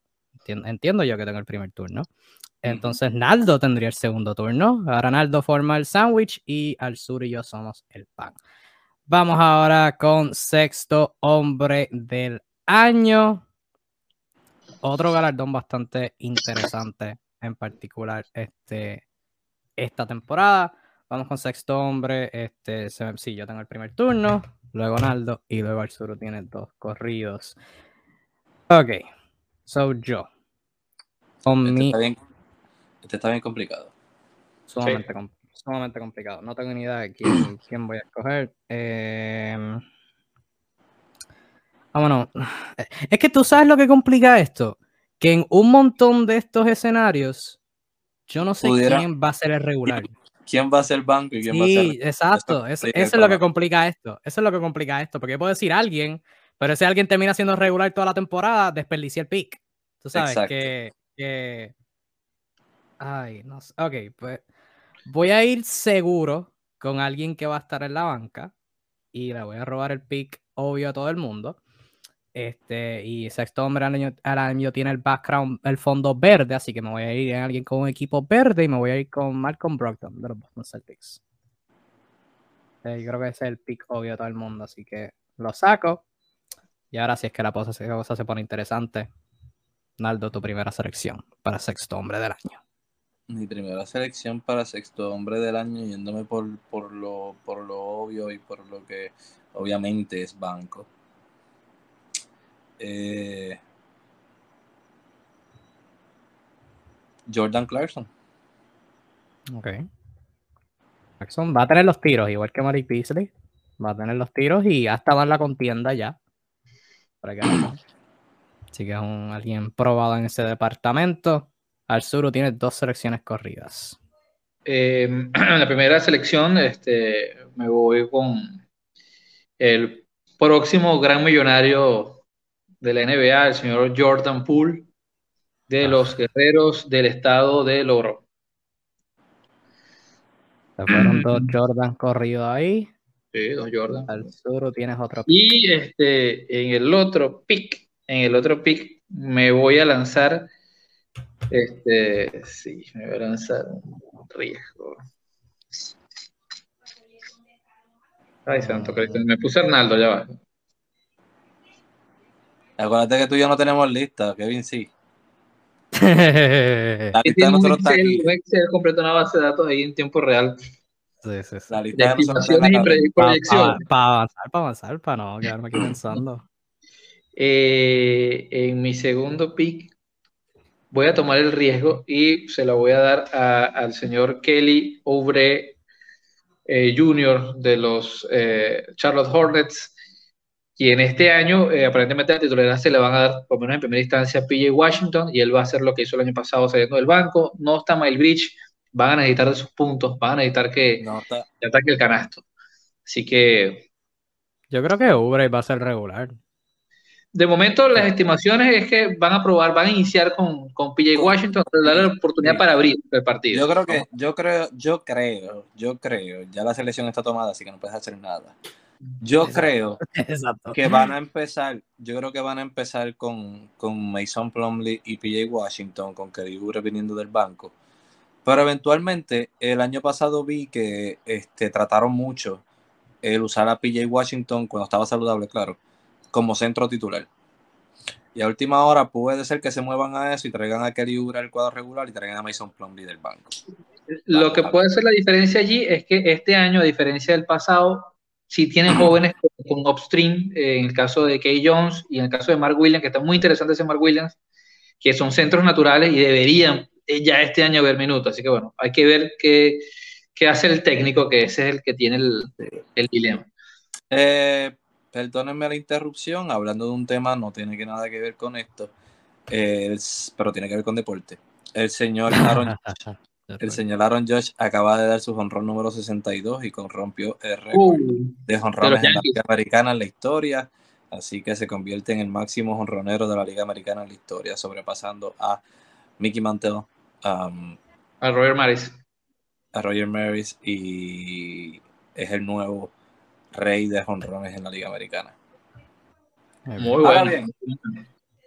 Entiendo, yo que tengo el primer turno. Entonces, Naldo tendría el segundo turno. Ahora Naldo forma el sándwich y al sur y yo somos el pan. Vamos ahora con sexto hombre del año. Otro galardón bastante interesante en particular este, esta temporada. Vamos con sexto hombre. Este, sí, yo tengo el primer turno, luego Naldo y luego Arzuro tiene dos corridos. Ok, so yo. Con este, está bien, este está bien complicado. Sumamente, sumamente, complicado. No tengo ni idea de quién, quién voy a escoger. Eh... Vámonos. Es que tú sabes lo que complica esto que en un montón de estos escenarios, yo no sé quién va a ser el regular. ¿Quién va a ser el banco y quién va a ser? Sí, exacto. Eso, es lo que complica esto. Eso es lo que complica esto. Porque yo puedo decir alguien, pero ese alguien termina siendo regular toda la temporada, desperdicia el pick. Tú sabes que, que, Ay, no sé. Ok, pues voy a ir seguro con alguien que va a estar en la banca y le voy a robar el pick obvio a todo el mundo. Este, y sexto hombre al año, tiene el background, el fondo verde, así que me voy a ir en alguien con un equipo verde y me voy a ir con Malcolm Brogdon de los Boston Celtics. Eh, yo creo que ese es el pick obvio de todo el mundo, así que lo saco. Y ahora sí es que la cosa, la cosa se pone interesante. Naldo, tu primera selección para sexto hombre del año. Mi primera selección para sexto hombre del año, yéndome por, por, lo, por lo obvio y por lo que obviamente es banco. Eh, Jordan Clarkson. Ok. Clarkson va a tener los tiros, igual que Malik Beasley. Va a tener los tiros y ha estado en la contienda ya. Para que Así que es un, alguien probado en ese departamento. Arzuru tiene dos selecciones corridas. Eh, en la primera selección, este, me voy con el próximo gran millonario de la NBA, el señor Jordan Poole, de Ah. los guerreros del estado del oro. Se fueron dos Jordan corridos ahí. Sí, don Jordan. Arzuru tienes otro. Y este, en el otro pick, en el otro pick, me voy a lanzar, este, sí, me voy a lanzar un riesgo. Ay, santo Cristo, me puse Arnaldo, ya va. Acuérdate que tú y yo no tenemos lista, Kevin sí. La lista de nosotros está aquí. Excel completo una base de datos ahí en tiempo real. sí, sí. La De lista de nosotros estimaciones la y pre- Para proyecciones. avanzar, para avanzar, para no quedarme aquí pensando. Eh, en mi segundo pick voy a tomar el riesgo y se lo voy a dar a- al señor Kelly Oubre eh, Jr. de los eh, Charlotte Hornets, quien este año eh, aparentemente la titularidad se le van a dar, por lo menos en primera instancia, a PJ Washington y él va a hacer lo que hizo el año pasado saliendo del banco. No está Mile Bridge, van a necesitar de sus puntos, van a necesitar que, No, está, que ataque el canasto. Así que Yo creo que Ubre va a ser regular. De momento, las estimaciones es que van a probar, van a iniciar con, con PJ Washington, para darle la oportunidad Sí. para abrir el partido. Yo creo que, yo creo, yo creo, yo creo, ya la selección está tomada, así que no puedes hacer nada. Yo Exacto. creo Exacto. que van a empezar, yo creo que van a empezar con, con Mason Plumlee y PJ Washington, con Kelly Oubre viniendo del banco. Pero eventualmente, el año pasado vi que este, trataron mucho el usar a PJ Washington cuando estaba saludable, claro, como centro titular. Y a última hora puede ser que se muevan a eso y traigan a Kelly Oubre al cuadro regular y traigan a Mason Plumlee del banco. Lo que puede ser la diferencia allí es que este año, a diferencia del pasado, si tienen jóvenes con, con upstream, eh, en el caso de Kay Jones y en el caso de Mark Williams, que está muy interesante ese Mark Williams, que son centros naturales y deberían eh, ya este año ver minutos. Así que bueno, hay que ver qué, qué hace el técnico, que ese es el que tiene el, el dilema. Eh, perdónenme la interrupción, hablando de un tema, no tiene que nada que ver con esto, eh, es- pero tiene que ver con deporte. El señor Aaron, el señor Aaron Josh acaba de dar su honrón número 62 y con rompió el récord Uh, de honrones en la. Liga Americana en la historia, así que se convierte en el máximo honronero de la Liga Americana en la historia, sobrepasando a Mickey Mantle, um, a Roger Maris. a Roger Maris y es el nuevo rey de honrones en la Liga Americana. Muy bueno.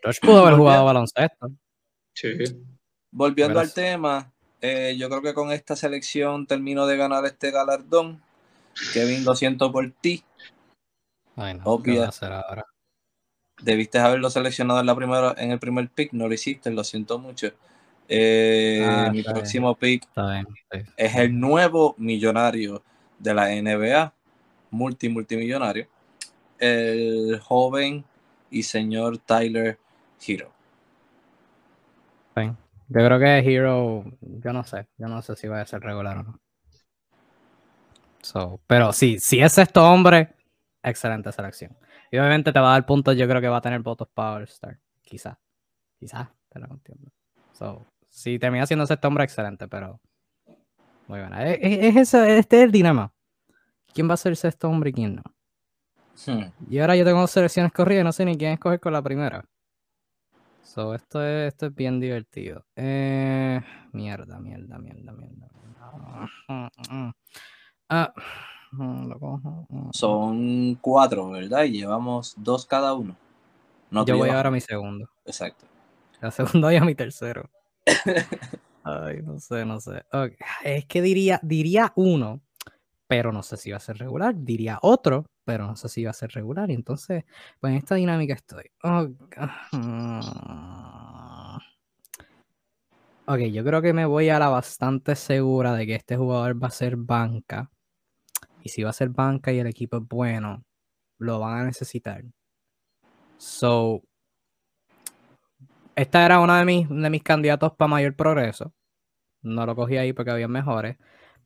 Josh pudo haber jugado baloncesto. Sí. Volviendo Verás. al tema, eh, yo creo que con esta selección termino de ganar este galardón. Kevin, lo siento por ti. Ay, no, Obvia. ¿qué voy a hacer ahora? Debiste haberlo seleccionado en, la primera, en el primer pick, no lo hiciste, lo siento mucho. Eh, Ah, mi bien. próximo pick bien. es el nuevo millonario de la NBA, multi multimillonario, el joven y señor Tyler Hero. Yo creo que Hero, yo no sé, yo no sé si va a ser regular o no. So, pero sí, si es sexto hombre, excelente selección. Y obviamente te va a dar puntos, yo creo que va a tener votos All Star. Quizás. Quizás, te lo entiendo. So, si termina siendo sexto hombre, excelente, pero muy buena. Es, es- es ese- este es el dilema. ¿Quién va a ser sexto hombre y quién no? Hmm. Y ahora yo tengo dos selecciones corridas y no sé ni quién escoger con la primera. So, esto es, esto es bien divertido. Eh, mierda, mierda, mierda, mierda. mierda. Ah, mm, lo cojo, mm. Son cuatro, ¿verdad? Y llevamos dos cada uno. No, Yo voy ahora a mi segundo. Exacto. La segunda y a mi tercero. Ay, no sé, no sé. Es que diría, diría uno, pero no sé si va a ser regular. Diría otro, pero no sé si va a ser regular. Y entonces, pues en esta dinámica estoy. Oh, ok, yo creo que me voy a la bastante segura de que este jugador va a ser banca. Y si va a ser banca y el equipo es bueno, lo van a necesitar. So, esta era uno de mis, de mis candidatos para mayor progreso. No lo cogí ahí porque había mejores.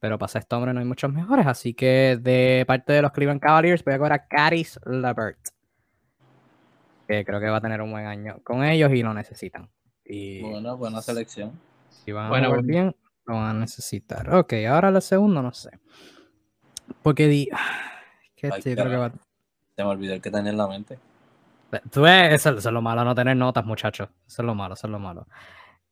Pero para este hombre no hay muchos mejores. Así que de parte de los Cleveland Cavaliers voy a coger a Caris Levert. Que creo que va a tener un buen año con ellos y lo necesitan. Y Bueno, buena selección. si van a jugar bien, lo van a necesitar. Ok, ahora el segundo no sé. Porque di. Que Ay, este yo creo que va. Se me olvidó el que tenía en la mente. Tú ves, eso, eso es lo malo, no tener notas, muchachos. Eso es lo malo, eso es lo malo.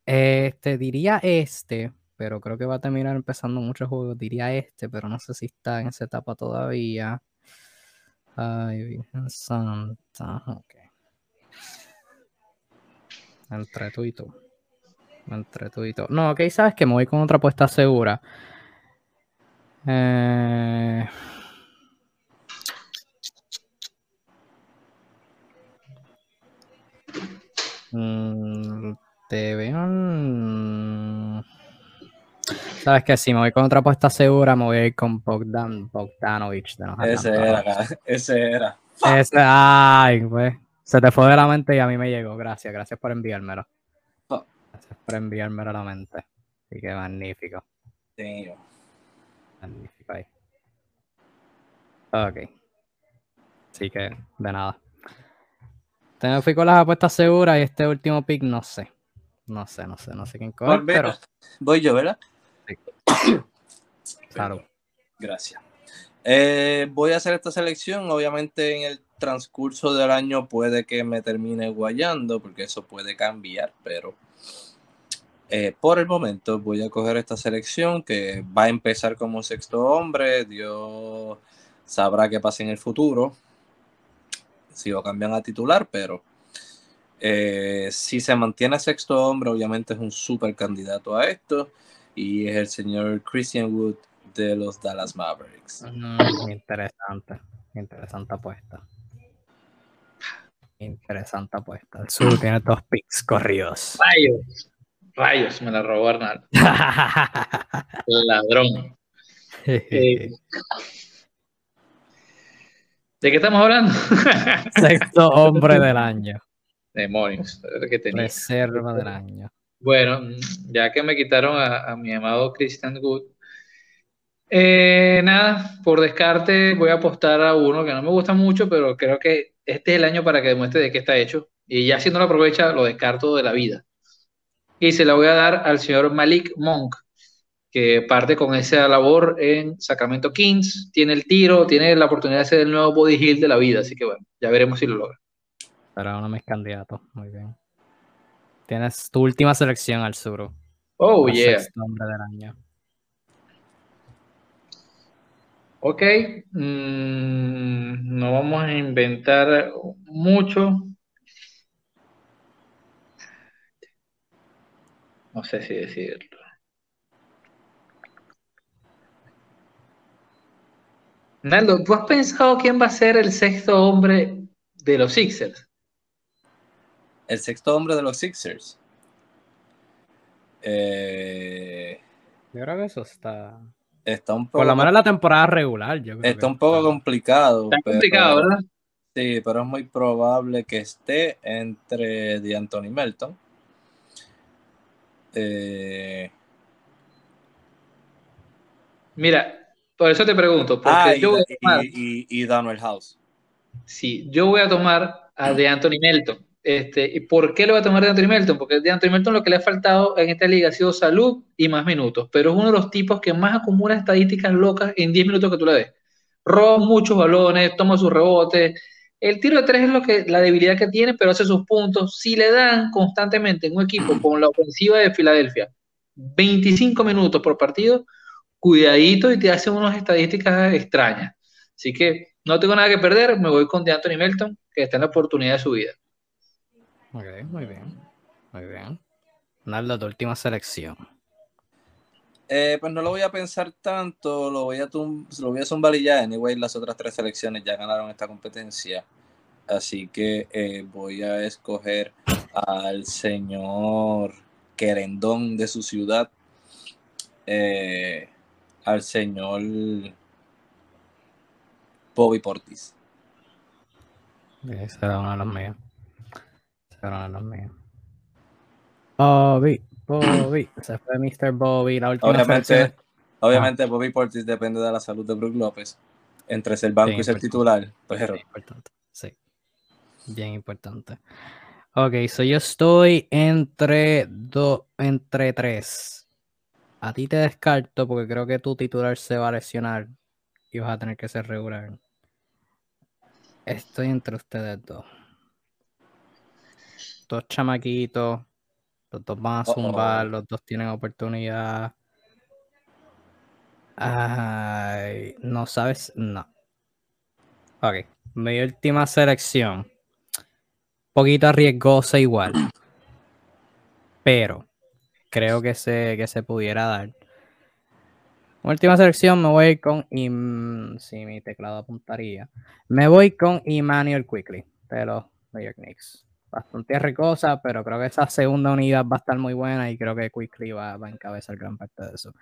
Este, diría este, pero creo que va a terminar empezando muchos juegos. Diría este, pero no sé si está en esa etapa todavía. Ay, Virgen Santa. Ok. Entre tú y tú. Entre tú y tú. No, ok, sabes que me voy con otra apuesta segura. Eh... Mm, te veo. Sabes que si me voy con otra apuesta segura, me voy a ir con Bogdan Bogdanovich de los Ese era, cara, ese era. Ese, ay, pues. Se te fue de la mente y a mí me llegó. Gracias, gracias por enviármelo. Fuck. Gracias por enviármelo a la mente. Así que magnífico. Damn. Magnífico ahí. Ok. Así que, de nada. Fui con las apuestas seguras y este último pick no sé. No sé, no sé, no sé quién coger, Voy- pero Voy yo, ¿verdad? claro. Gracias. Eh, voy a hacer esta selección. Obviamente, en el transcurso del año puede que me termine guayando, porque eso puede cambiar, pero eh, por el momento voy a coger esta selección que va a empezar como sexto hombre. Dios sabrá qué pasa en el futuro. Si lo cambian a titular, pero eh, si se mantiene sexto hombre, obviamente es un súper candidato a esto. Y es el señor Christian Wood de los Dallas Mavericks. Mm, interesante. Interesante apuesta. Interesante apuesta. El sur tiene dos picks corridos. Rayos. Rayos, me la robó Arnaldo. Ladrón. Eh, ¿De qué estamos hablando? Sexto hombre del año. Demonios. que tenía. Reserva del año. Bueno, ya que me quitaron a, mi amado Christian Good, eh, nada, por descarte voy a apostar a uno que no me gusta mucho, pero creo que este es el año para que demuestre de qué está hecho. Y ya si no lo aprovecha, lo descarto de la vida. Y se la voy a dar al señor Malik Monk, que parte con esa labor en Sacramento Kings, tiene el tiro, tiene la oportunidad de ser el nuevo Body Hill de la vida, así que bueno, ya veremos si lo logra. Será uno mis candidatos. Muy bien. Tienes tu última selección al sur. Oh, yeah. Sexto hombre del año. Ok, mm, no vamos a inventar mucho. No sé si decirlo. Naldo, ¿tú has pensado quién va a ser el sexto hombre de los Sixers? El sexto hombre de los Sixers. Eh, Yo creo que eso está. está un poco, Por lo menos en la temporada regular. Yo creo está que un poco complicado. Está pero- complicado, ¿verdad? Sí, pero es muy probable que esté entre de Anthony Melton. Eh, Mira, por eso te pregunto, porque ah, y, yo voy a y, tomar- y- y Daniel House. Sí, yo voy a tomar a de Anthony Melton. Este, ¿y por qué lo voy a tomar de Anthony Melton? Porque de Anthony Melton lo que le ha faltado en esta liga ha sido salud y más minutos, pero es uno de los tipos que más acumula estadísticas locas en 10 minutos que tú le des. Roba muchos balones, toma sus rebotes. El tiro de tres es lo que, la debilidad que tiene, pero hace sus puntos. Si le dan constantemente en un equipo con la ofensiva de Filadelfia 25 minutos por partido, cuidadito y te hace unas estadísticas extrañas. Así que no tengo nada que perder, me voy con de Anthony Melton, que está en la oportunidad de su vida. Ok, muy bien. Muy bien. Naldo, tu última selección. Eh, pues no lo voy a pensar tanto, lo voy a, tum lo voy a zumbar y ya. Anyway, las otras tres selecciones ya ganaron esta competencia. Así que eh, voy a escoger al señor querendón de su ciudad, eh, al señor Bobby Portis. Ese era uno de los míos. De los míos. Bobby, Bobby. Se fue Mr. Bobby. La última Obviamente, selección. obviamente Bobby Portis depende de la salud de Brook López. Entre ser banco Sí, y ser importante. titular, pero Bien importante. Sí. Bien importante. Ok, so yo estoy entre dos, entre tres. A ti te descarto porque creo que tu titular se va a lesionar y vas a tener que ser regular. Estoy entre ustedes dos. Dos chamaquitos. Los dos van a Uh-oh. zumbar, los dos tienen oportunidad. Ay, no sabes, no. Ok, mi última selección. Poquito arriesgosa igual. Pero creo que se, que se pudiera dar. Última selección, me voy con. Im- Si mi teclado apuntaría. Me voy con Emmanuel Quickly de los New York Knicks. Bastante arriesgosa, pero creo que esa segunda unidad va a estar muy buena y creo que Quickly va, va a encabezar gran parte de eso.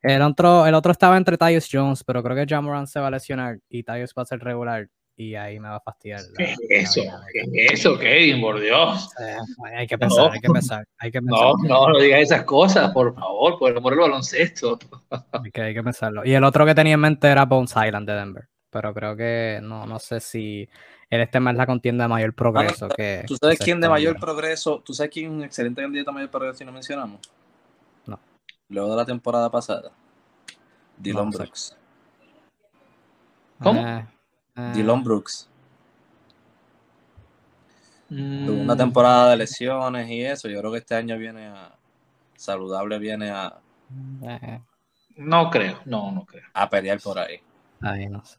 El otro, el otro estaba entre Tyus Jones, pero creo que Jamoran se va a lesionar y Tyus va a ser regular y ahí me va a fastidiar. la- ¿Qué es eso? ¿Qué es eso, Kevin? Por Dios. Eh, hay que pensar, hay que pensar, hay que pensar. No, no, no digas esas cosas, por favor, por el amor del baloncesto. Que, hay que pensarlo. Y el otro que tenía en mente era Bones Island de Denver. Pero creo que no, no sé si él este más la contienda de mayor progreso que. ¿tú sabes que quién de mayor progreso? ¿Tú sabes quién es un excelente candidato a mayor progreso y no mencionamos? No. Luego de la temporada pasada. Dylan No sé. Brooks. ¿Cómo? Eh, eh, Dylan Brooks. Mm, Tuvo una temporada de lesiones y eso. Yo creo que este año viene a. Saludable viene a, eh, No creo, no, no creo. a pelear por ahí. Ahí no sé.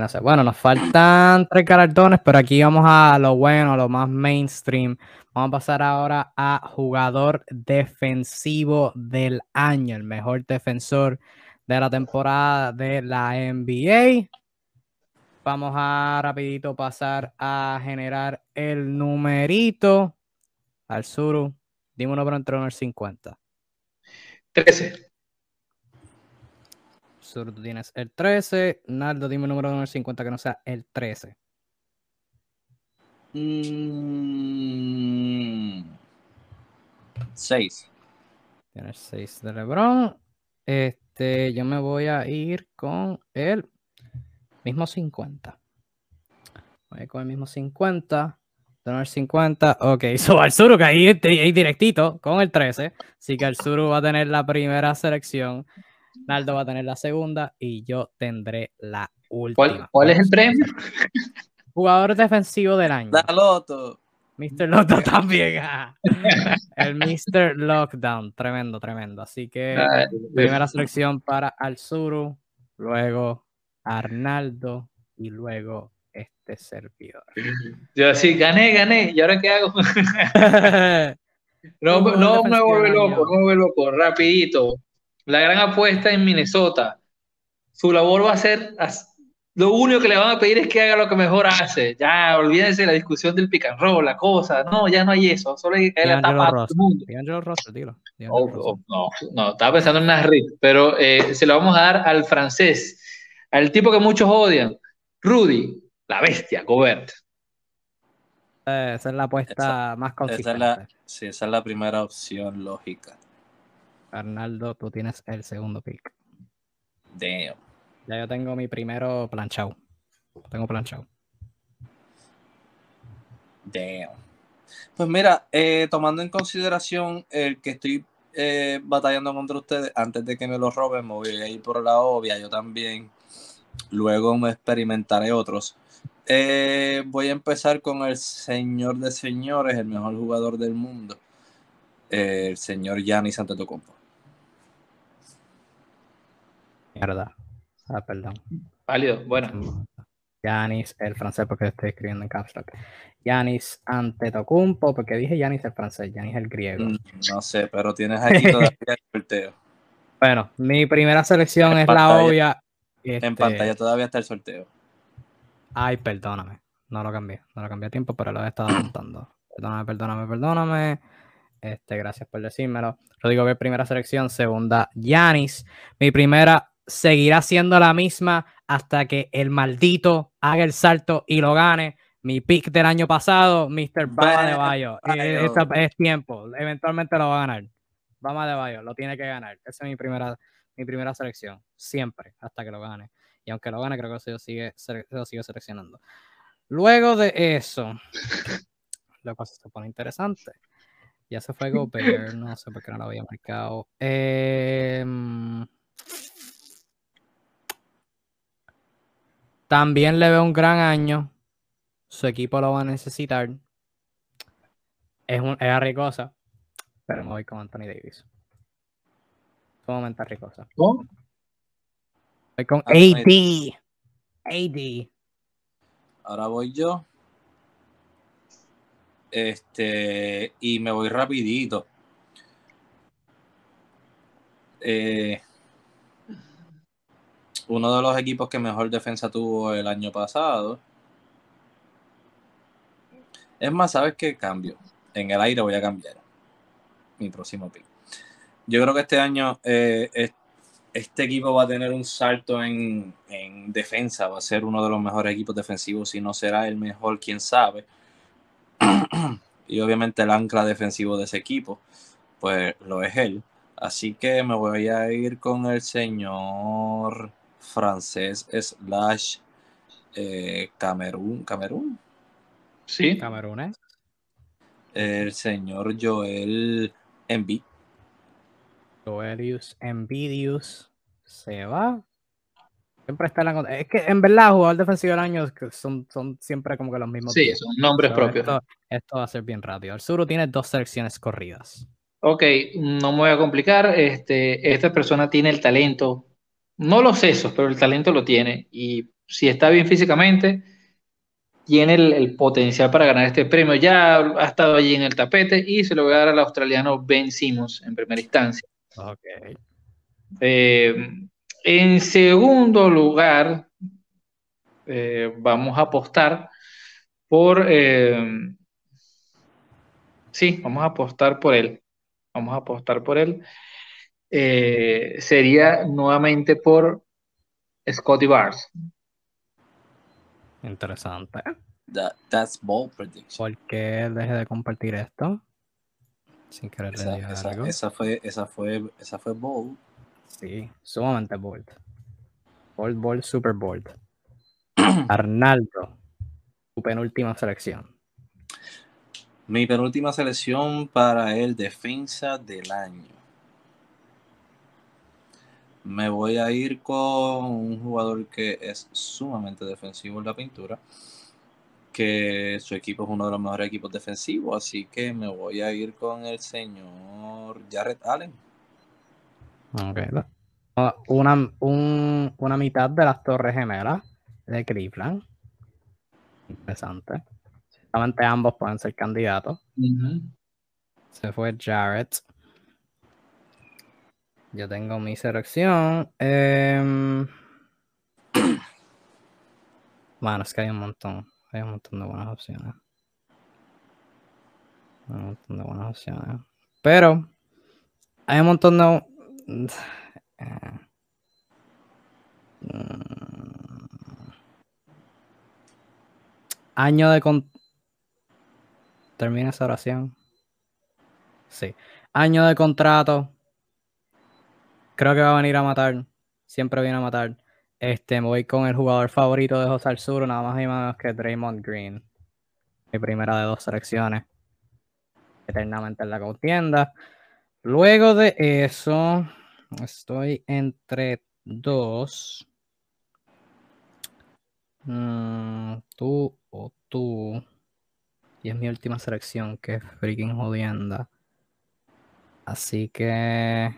No sé. Bueno, nos faltan tres galardones, pero aquí vamos a lo bueno, lo más mainstream. Vamos a pasar ahora a jugador defensivo del año, el mejor defensor de la temporada de la NBA. Vamos a rapidito pasar a generar el numerito. Al Suru, dime uno para entre 1 y 50. 13. Sur, tú tienes el 13. Naldo, dime un número de 1 al 50 que no sea el 13. Mm, seis. Tienes 6 de LeBron. Este, yo me voy a ir con el mismo 50. Voy con el mismo 50. Tener 50. Ok, so al Suru que ahí, ahí directito con el 13. Así que el Suru va a tener la primera selección. Naldo va a tener la segunda y yo tendré la última. ¿Cuál, cuál es el premio? Jugador defensivo del año. La Loto. Mr. Lockdown también. ah. El Mr. Lockdown. Tremendo, tremendo. Así que primera selección para Alzuru, luego Arnaldo y luego este servidor. Yo así, gané, gané. ¿Y ahora qué hago? No, me vuelve loco, no me vuelve loco. Rapidito. La gran apuesta en Minnesota. Su labor va a ser, lo único que le van a pedir es que haga lo que mejor hace. Ya, olvídense de la discusión del pick and roll, la cosa. No, ya no hay eso. Solo hay que caer la tapa a todo el mundo. D'Angelo Russell, dilo. D'Angelo Oh, oh, no, no, estaba pensando en una RIP, pero eh, se lo vamos a dar al francés, al tipo que muchos odian, Rudy, la bestia, Gobert. Eh, Esa es la apuesta más Esa consistente. es la, sí, esa es la primera opción lógica. Arnaldo, tú tienes el segundo pick. Damn. Ya yo tengo mi primero planchado. Tengo planchado. Damn. Pues mira, eh, tomando en consideración el que estoy eh, batallando contra ustedes, antes de que me lo roben, me voy a ir por la obvia, yo también. Luego me experimentaré otros. Eh, voy a empezar con el señor de señores, el mejor jugador del mundo, el señor Giannis Antetokounmpo. Mierda. Ah, perdón. Válido, bueno. Yanis, el francés, porque estoy escribiendo en caps lock. Yanis Antetokounmpo, porque dije Yanis el francés, Yanis el griego. Mm, No sé, pero tienes aquí todavía el volteo. Bueno, mi primera selección En es la obvia. En este, pantalla todavía está el sorteo. Ay, perdóname. No lo cambié. No lo cambié a tiempo, pero lo he estado apuntando. Perdóname, perdóname, perdóname. Este, gracias por decírmelo. Rodrigo Bell, primera selección. Segunda, Yanis. Mi primera seguirá siendo la misma hasta que el maldito haga el salto y lo gane. Mi pick del año pasado, Mr. Bama de Bayo. Bayo. es tiempo. Eventualmente lo va a ganar. Bama de Bayo, lo tiene que ganar. Esa es mi primera, mi primera selección. Siempre, hasta que lo gane. Y aunque lo gane, creo que se sigue, lo sigue seleccionando. Luego de eso, la cosa se pone interesante. Ya se fue Gobert, no sé por qué no lo había marcado. Em, también le veo un gran año. Su equipo lo va a necesitar. Es, un, es arriesgosa, pero me voy con Anthony Davis. Sumamente arriesgosa. ¿Cómo? Voy con AD. AD. Ahora voy yo. Este, y me voy rapidito. Eh, uno de los equipos que mejor defensa tuvo el año pasado. Es más, ¿sabes qué? Cambio. En el aire voy a cambiar. Mi próximo pick. Yo creo que este año eh, es- este equipo va a tener un salto en, en defensa, va a ser uno de los mejores equipos defensivos, si no será el mejor, quién sabe. y obviamente el ancla defensivo de ese equipo, pues lo es él. Así que me voy a ir con el señor francés slash eh, Camerún, Camerún, Sí. Camerunes. el señor Joel Embiid. Joelius Envidius se va. Siempre está en la. con- Es que en verdad, jugador defensivo del año son, son siempre como que los mismos. Sí, diez. son nombres propios. Esto, esto va a ser bien rápido. El Suru tiene dos selecciones corridas. Ok, no me voy a complicar. Este, esta persona tiene el talento, no los sesos, pero el talento lo tiene. Y si está bien físicamente, tiene el, el potencial para ganar este premio. Ya ha estado allí en el tapete y se lo voy a dar al australiano Ben Simmons en primera instancia. Ok. Eh, en segundo lugar, eh, vamos a apostar por. eh, sí, vamos a apostar por él. Vamos a apostar por él. Eh, sería nuevamente por Scotty Barnes. Interesante. That- that's bold prediction. ¿Por qué deje de compartir esto? Sin querer esa- algo. esa fue, esa fue, esa fue bold. Sí, sumamente bold. Bold, bold, super bold. Arnaldo, tu penúltima selección. Mi penúltima selección para el defensa del año. Me voy a ir con un jugador que es sumamente defensivo en la pintura. Que su equipo es uno de los mejores equipos defensivos. Así que me voy a ir con el señor Jared Allen. Ok. Ah, Una, un- una mitad de las Torres Gemelas de Cleveland. Interesante. Solamente ambos pueden ser candidatos. Se fue Jarrett. Yo tengo mi selección. Em, Bueno, es que hay un montón. Hay un montón de buenas opciones. Hay un montón de buenas opciones. Pero hay un montón de. Eh, Año de con... Termina esa oración. Sí. Año de contrato. Creo que va a venir a matar. Siempre viene a matar. Este, me voy con el jugador favorito de José Sur, nada más y más que Draymond Green. Mi primera de dos selecciones. Eternamente en la contienda. Luego de eso, estoy entre dos. Mm, tú o tú. Y es mi última selección, que freaking jodienda. Así que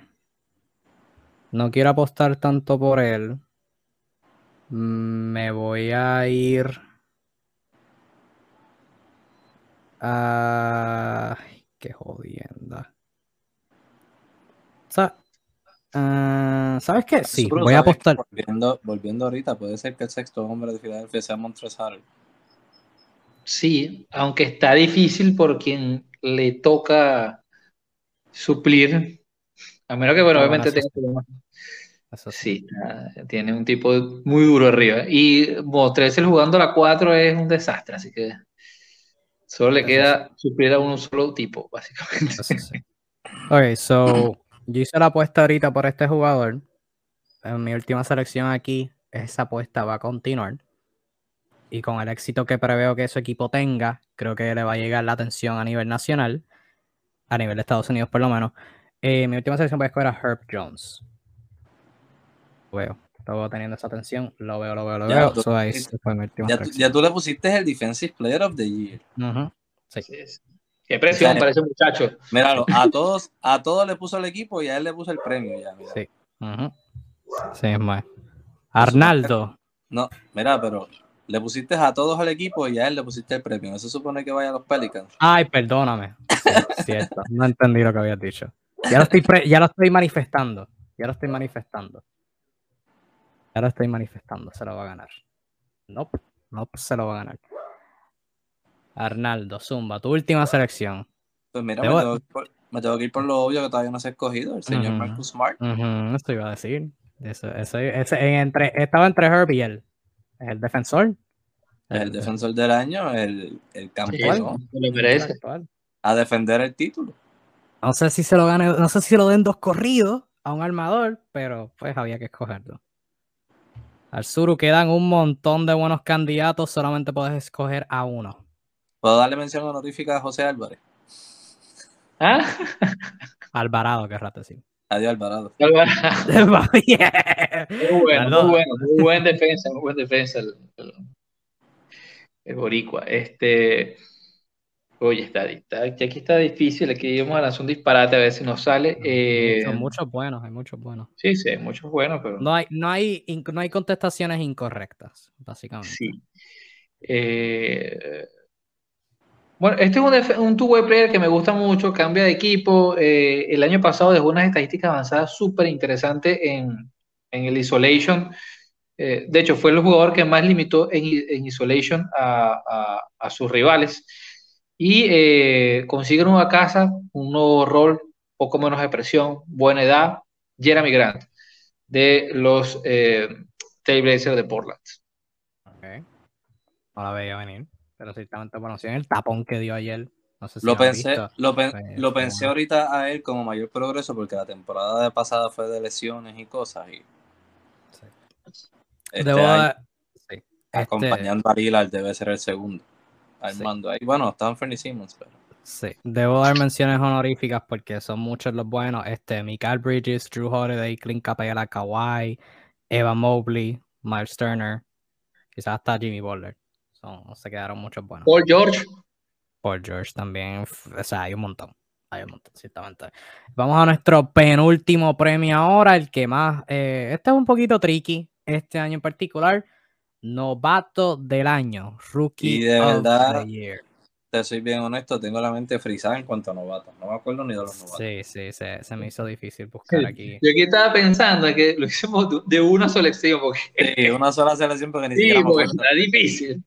no quiero apostar tanto por él. Mm, Me voy a ir a... Ay, qué jodienda. O sea, Ah, ¿Sabes qué? Sí, voy a apostar. Volviendo, volviendo ahorita, puede ser que el sexto hombre de Filadelfia sea Harrell. Sí, aunque está difícil por quien le toca suplir, a menos que, bueno, obviamente tenga problemas. Sí. Tiene un tipo muy duro arriba. Y Mostressel jugando la 4 es un desastre, así que solo le queda suplir a un solo tipo, básicamente. Sí. Ok, so yo hice la apuesta ahorita por este jugador. En mi última selección aquí, esa apuesta va a continuar. Y con el éxito que preveo que su equipo tenga, creo que le va a llegar la atención a nivel nacional, a nivel de Estados Unidos por lo menos. Eh, mi última selección voy a escoger a Herb Jones. Lo veo, lo veo teniendo esa atención, lo veo, lo veo, lo Ya, veo. tú- So, ahí se fue mi última Ya, tú- ya tú le pusiste el Defensive Player of the Year. Ujú, sí. Sí, sí. Qué presión Ya, para ese muchacho. Míralo, a todos, a todos le puso el equipo y a él le puso el premio ya, mira. Sí. Ujú. Sí, es más. Arnaldo. No, mira, pero le pusiste a todos el equipo y a él le pusiste el premio. Eso supone que vaya a los Pelicans. Ay, perdóname. Sí, cierto. No entendí lo que habías dicho. Ya lo estoy, pre- ya lo estoy manifestando. Ya lo estoy manifestando. Lo estoy manifestando. Se lo va a ganar. No, no se lo va a ganar. Arnaldo, Zumba, tu última selección. Pues mira, me tengo, que ir por, me tengo que ir por lo obvio que todavía no se ha escogido, el señor Ujú. Marcus Smart. Ujú, esto iba a decir. Eso, eso- ese- en entre, estaba entre Herb y él. El defensor. Es el defensor del año, el, el campeón, se merece. a defender el título. No sé si se lo gane, no sé si lo den dos corridos a un armador, pero pues había que escogerlo. Al Suru quedan un montón de buenos candidatos, solamente puedes escoger a uno. ¿Puedo darle mención honorífica a José Álvarez? ¿Ah? Alvarado, querrás decir. Adiós, Alvarado. Yeah. Muy bueno, muy bueno, muy buen defensa, muy buen defensa el, el, el Boricua. Este, oye, está, está- aquí está difícil, aquí vamos a lanzar un disparate a ver si nos sale. Eh, Son muchos buenos, hay muchos buenos. sí, sí, hay muchos buenos, pero No hay, no hay, no hay contestaciones incorrectas, básicamente. sí. Eh, bueno, este es un, un two-way player que me gusta mucho, cambia de equipo. eh, el año pasado dejó unas estadísticas avanzadas súper interesantes en, en el Isolation. Eh, de hecho, fue el jugador que más limitó en, en Isolation a, a- a sus rivales. Y eh, consigue una nueva casa, un nuevo rol, poco menos de presión, buena edad. Jeremy Grant, de los eh, Trailblazers de Portland. Ok. No la veía venir, pero ciertamente bueno, sí, en el tapón que dio ayer. No sé si Lo pensé, visto. lo, pen- Pues, lo pensé bueno. ahorita a él como mayor progreso porque la temporada de pasada fue de lesiones y cosas y Sí. este Debo año, sí, este- acompañando a Lillard debe ser el segundo armando ahí. Bueno, está Anthony Simmons, pero Sí, debo dar menciones honoríficas porque son muchos los buenos. Este, Mikael Bridges, Drew Holiday, Clint Capella, Kawhi, Eva Mobley, Miles Turner, quizás hasta Jimmy Butler. Son, se quedaron muchos buenos. Paul George, Paul George también. O sea, hay un montón. Hay un montón, ciertamente. Vamos a nuestro penúltimo premio ahora, el que más. eh, este es un poquito tricky, este año en particular. Novato del año, Rookie Y de of verdad, the Year. te soy bien honesto, tengo la mente frisada en cuanto a novatos. No me acuerdo ni de los novatos. Sí, sí, se, se me hizo difícil buscar aquí. Yo aquí estaba pensando que lo hicimos de- una selección, porque Sí, una sola selección porque ni sí, siquiera me porque está difícil.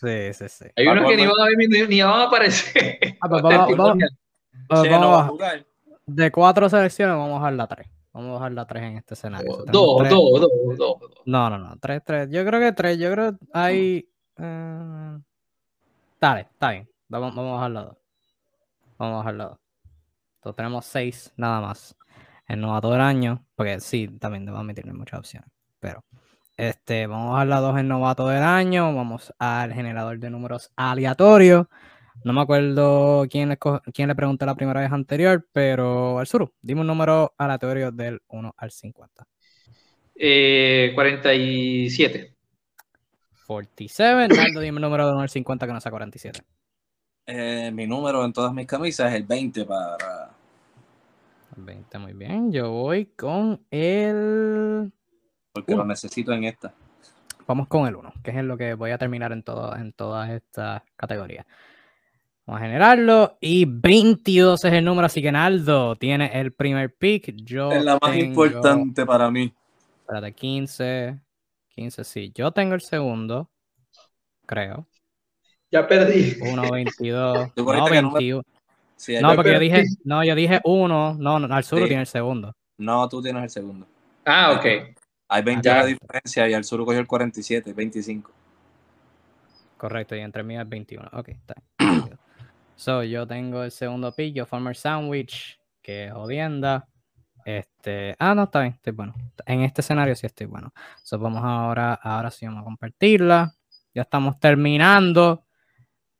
Sí, sí, sí. Hay unos que ni van a, ver ni, ni van a aparecer. Ah, pues vamos- no va a jugar. de cuatro selecciones, vamos a bajar la tres. Vamos a bajar la tres en este escenario. So, tenemos Dos, tres- dos, dos, dos, dos. No, no, no, tres, tres. Yo creo que tres. Yo creo que hay. eh, Dale, está bien. Vamos, vamos a bajar la dos. Vamos a bajar la dos. Entonces tenemos seis nada más. El novato del año, porque sí, también debo admitirle muchas opciones. Pero, este, vamos a bajar la dos en novato del año. Vamos al generador de números aleatorio. No me acuerdo quién le, quién le pregunté la primera vez anterior, pero al sur, dime un número aleatorio del 1 al 50. Eh, 47. 47. Naldo, dime un número de 1 al 50 que no sea 47. Eh, mi número en todas mis camisas es el 20 para 20, muy bien. Yo voy con el. porque Uno. lo necesito en esta. Vamos con el 1, que es en lo que voy a terminar en, todo, en todas estas categorías. Vamos a generarlo. Y 22 es el número, así que Naldo tiene el primer pick. Yo Es la más tengo- importante para mí. Espérate, 15. 15, sí. Yo tengo el segundo. Creo. Ya perdí. 1, 22. Tú no, cogiste que número- 21. Sí, hay No, que- porque yo perdí. dije, no, yo dije 1. No, no, Arzuro Sí. tiene el segundo. No, tú tienes el segundo. Ah, ok. Hay 20 Ya. de diferencia y al sur cogió el 47, 25. Correcto, y entre mí es 21. Ok, está. so, yo tengo el segundo pick, yo Farmer Sandwich, que jodienda. Este, ah, no, está bien, estoy bueno. En este escenario sí estoy bueno. So, vamos ahora, ahora sí vamos a compartirla. Ya estamos terminando.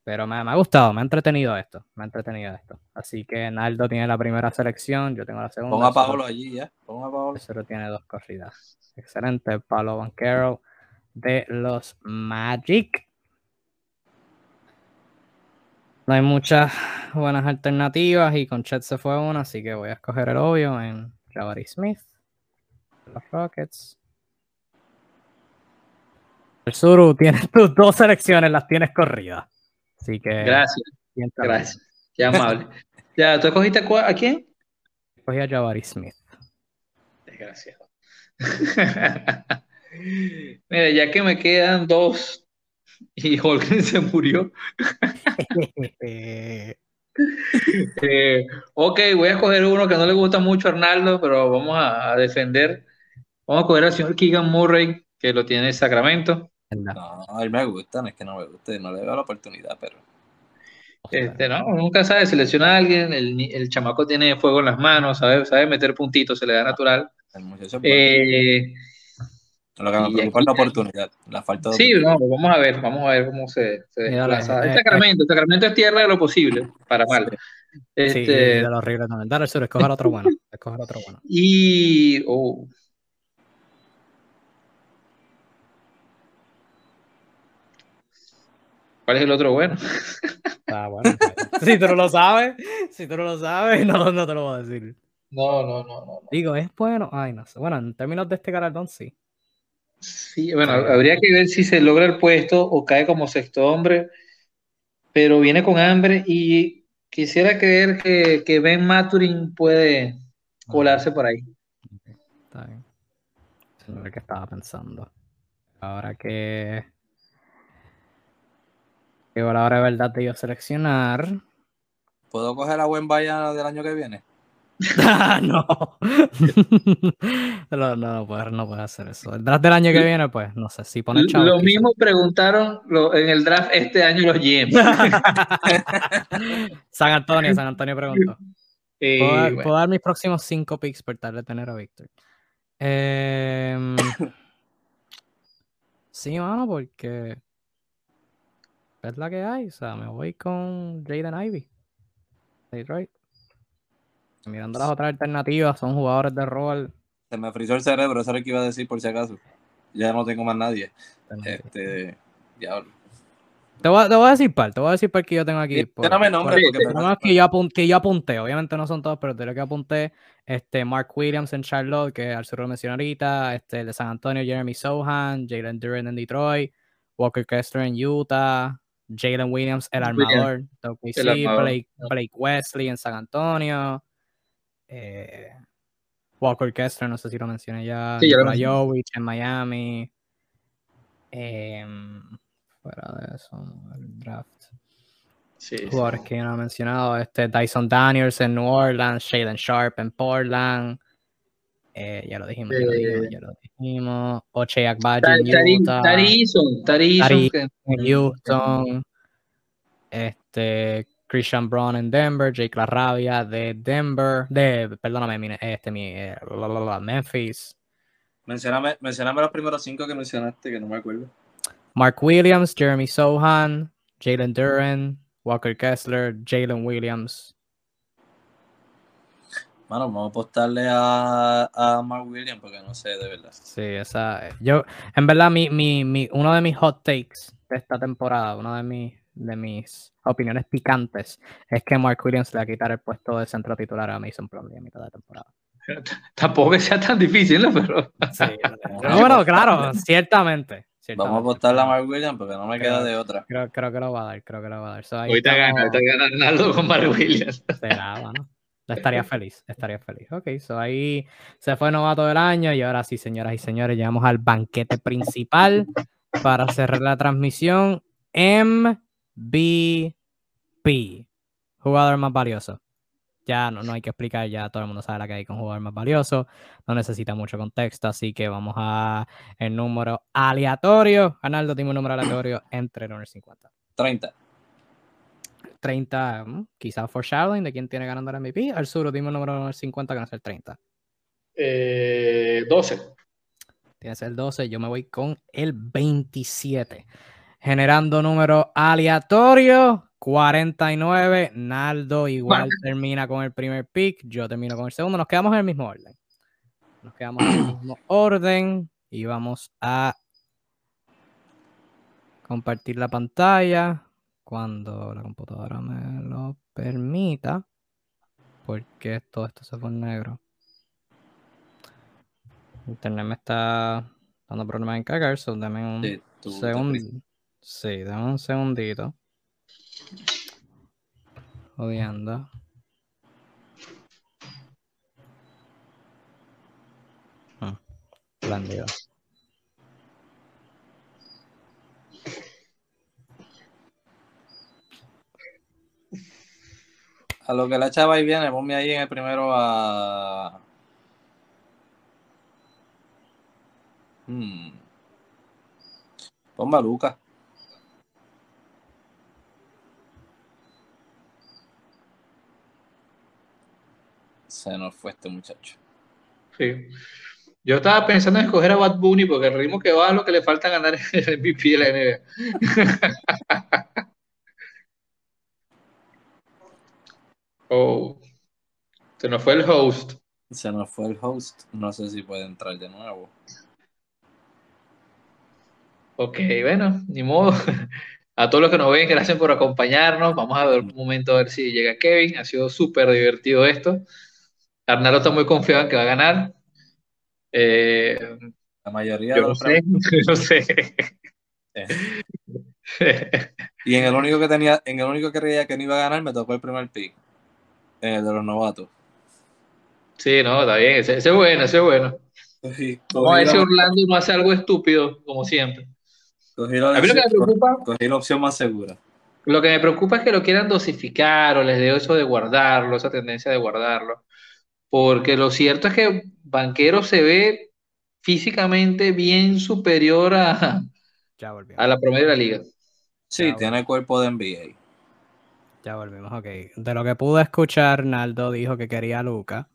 Pero me, me ha gustado, me ha entretenido esto. Me ha entretenido esto. Así que Naldo tiene la primera selección, yo tengo la segunda. Pon a Paolo allí ya. Pon a Paolo. Tiene dos corridas. Excelente, Pablo Banquero de los Magic. No hay muchas buenas alternativas y con Chet se fue una, así que voy a escoger el obvio en Jabari Smith. Los Rockets. El Suru tiene tus dos selecciones, las tienes corridas. Así que. Gracias, gracias. Qué amable. Ya, ¿tú escogiste a, a quién? Cogí a Jabari Smith. Desgraciado. Mira, ya que me quedan dos y Holgren se murió. Eh, ok, voy a escoger uno que no le gusta mucho a Arnaldo, pero vamos a, a defender. Vamos a coger al señor Keegan Murray, que lo tiene en Sacramento. No, a él me gusta, no es que no me guste, no le veo la oportunidad, pero Este, no, nunca sabe, selecciona a alguien, el, el chamaco tiene fuego en las manos, sabe, sabe meter puntitos, se le da natural. el muchacho es bueno. Eh, Lo que me preocupa es la oportunidad, la falta de sí, no, vamos a ver, vamos a ver cómo se, se Y dale, desplaza. eh, El Sacramento, el Sacramento es tierra de lo posible, para mal. Sí, Este, de lo horrible también. Dale, Suru, escoger otro bueno. Escoger otro bueno. y oh, ¿cuál es el otro bueno? Ah, bueno. si tú no lo sabes, si tú no lo sabes, no, no te lo voy a decir. No, no, no, no. no. Digo, es bueno. Ay, no sé. Bueno, en términos de este galardón, sí. Sí, bueno, habría que ver si se logra el puesto o cae como sexto hombre, pero viene con hambre y quisiera creer que, que Ben Maturin puede colarse por ahí. Está bien. Eso es lo que estaba pensando. Ahora que. Llegó la hora de verdad de yo seleccionar. ¿Puedo coger a buen Bayana del año que viene? Ah, no. no, no, no puedes, no puedes hacer eso. El draft del año que viene, pues, no sé, si chavos. Lo mismo preguntaron lo- en el draft este año los GMs. San Antonio, San Antonio preguntó. Eh, ¿Puedo, dar, bueno, puedo dar mis próximos cinco picks por tal de tener a Víctor? Em, sí, mano, porque es la que hay. O sea, me voy con Jaden Ivy. Detroit. Mirando las otras alternativas, son jugadores de rol. Se me frizó el cerebro, eso es lo que iba a decir por si acaso. Ya no tengo más nadie. Este, diablo. Te voy, a, te voy a decir par, te voy a decir par que yo tengo aquí. por- Dame nombre por- porque por que yo, apun- que yo apunté, obviamente no son todos, pero de lo que apunté, este Mark Williams en Charlotte, que al sur lo mencioné ahorita, este el de San Antonio, Jeremy Sohan, Jalen Duran en Detroit, Walker Kessler en Utah, Jalen Williams, el armador, el armador, Blake. Blake Wesley en San Antonio, eh, Walker Kessler, no sé si lo mencioné ya, Sí, ya lo Nikola Jovic en Miami, em, fuera de eso, el draft. Sí, sí. jugadores que yo no he mencionado, este Dyson Daniels en New Orleans, Shaden Sharp en Portland, eh, ya lo dijimos, ya lo dijimos, Eh, ya lo dijimos, Oche Agbaji Tari- en Utah, Tari Eason, Tari Eason, Tari- que- en Houston, este Christian Brown en Denver, Jake LaRavia de Denver, de, perdóname, este, mi, eh, la, la, la, Memphis, Mencioname, mencioname los primeros cinco que mencionaste, que no me acuerdo. Mark Williams, Jeremy Sohan, Jalen Duran, Walker Kessler, Jalen Williams, Mano, vamos a apostarle a, a Mark Williams porque no sé, de verdad. Sí, esa. Yo, en verdad, mi, mi, mi, uno de mis hot takes de esta temporada, una de mis, de mis opiniones picantes, es que Mark Williams le va a quitar el puesto de centro titular a Mason Plumlee a mitad de temporada. tampoco que sea tan difícil, ¿no? Pero Sí, no, bueno, claro, ciertamente, Vamos a apostar a Mark Williams porque no me queda de otra. Creo, creo, que lo va a dar, creo que lo va a dar. So, ahorita gana, ahorita gana Ronaldo con Mark Williams. Será, bueno. Estaría feliz, estaría feliz. Ok, so ahí se fue novato del año y ahora sí, señoras y señores, llegamos al banquete principal para cerrar la transmisión. MVP, jugador más valioso. Ya no, no hay que explicar, ya todo el mundo sabe la que hay con jugador más valioso. No necesita mucho contexto, así que vamos a el número aleatorio. Arnaldo, tiene un número aleatorio entre el 1 y 50. 30. 30, mm, quizás foreshadowing de quién tiene ganando el MVP. Al sur, dime un número 50 que no es el 30. Eh, 12. Tienes el 12, yo me voy con el 27. Generando número aleatorio, 49. Naldo igual termina con el primer pick, yo termino con el segundo. Nos quedamos en el mismo orden. Nos quedamos en el mismo orden y vamos a compartir la pantalla cuando la computadora me lo permita. Porque todo esto se pone negro. Internet me está dando problemas en cargar, so dame un segundo. Sí, dame un segundito. Odiando. Ah, A lo que la chava ahí viene, ponme ahí en el primero a. Hmm. Ponme a Lucas. Se nos fue este muchacho. Sí. Yo estaba pensando en escoger a Bad Bunny porque el ritmo que va es lo que le falta ganar el MVP de la NBA. Oh, se nos fue el host. Se nos fue el host. No sé si puede entrar de nuevo. Ok, bueno, ni modo. A todos los que nos ven, gracias por acompañarnos. Vamos a ver un momento a ver si llega Kevin. Ha sido súper divertido esto. Arnaldo está muy confiado en que va a ganar. Eh, la mayoría yo no sé, no sé. y en el único que tenía, en el único que creía que no iba a ganar, me tocó el primer pick de los novatos. Sí, no, está bien, ese, es bueno, ese es bueno. Vamos a ver si Orlando no hace algo estúpido, como siempre. Cogí la, a mí lo que me preocupa, cogí la opción más segura. Lo que me preocupa es que lo quieran dosificar o les dé eso de guardarlo, esa tendencia de guardarlo. Porque lo cierto es que Banquero se ve físicamente bien superior a, a la promedio de la liga. Sí, tiene cuerpo de NBA. Ya volvimos, ok. De lo que pude escuchar, Naldo dijo que quería a Luca.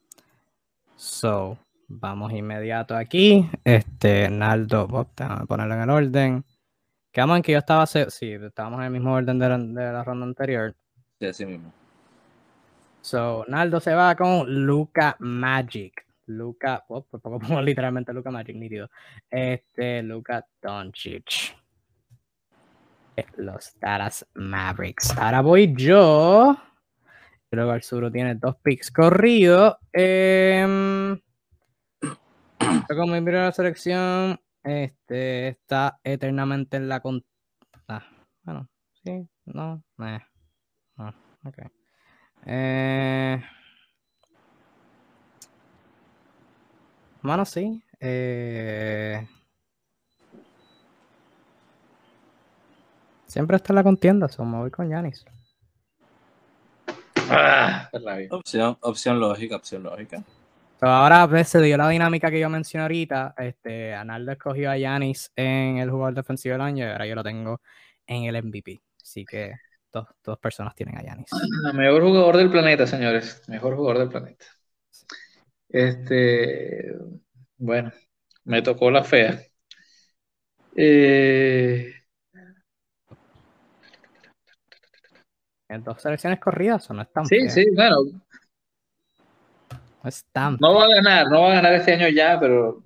So, vamos inmediato aquí. Este, Naldo, déjame ponerlo en el orden. Quedamos en que yo estaba, sí, estábamos en el mismo orden de la, ronda anterior. Sí, así mismo. So, Naldo se va con Luca Magic. Luca, oh, por poco pongo literalmente Luca Magic, nítido. Este, Luca Doncic los Dallas Mavericks. Ahora voy yo. Creo que el tiene dos picks corridos. Eh, como mi primera selección, este está eternamente en la con... Ah, bueno, sí, no, eh, no, ok. Eh, bueno, sí. Eh, Siempre está en la contienda, so me voy con Yanis. Ah, opción, opción lógica, opción lógica. ahora a veces dio la dinámica que yo mencioné ahorita. Este, Analdo escogió a Yanis en el jugador defensivo del año y ahora yo lo tengo en el MVP. Así que dos, dos personas tienen a Yanis. Mejor jugador del planeta, señores. Mejor jugador del planeta. Este, bueno, me tocó la fea. Eh, En dos selecciones corridas o no es tan Sí, sí, bueno. No es tan No va a ganar, no va a ganar este año ya, pero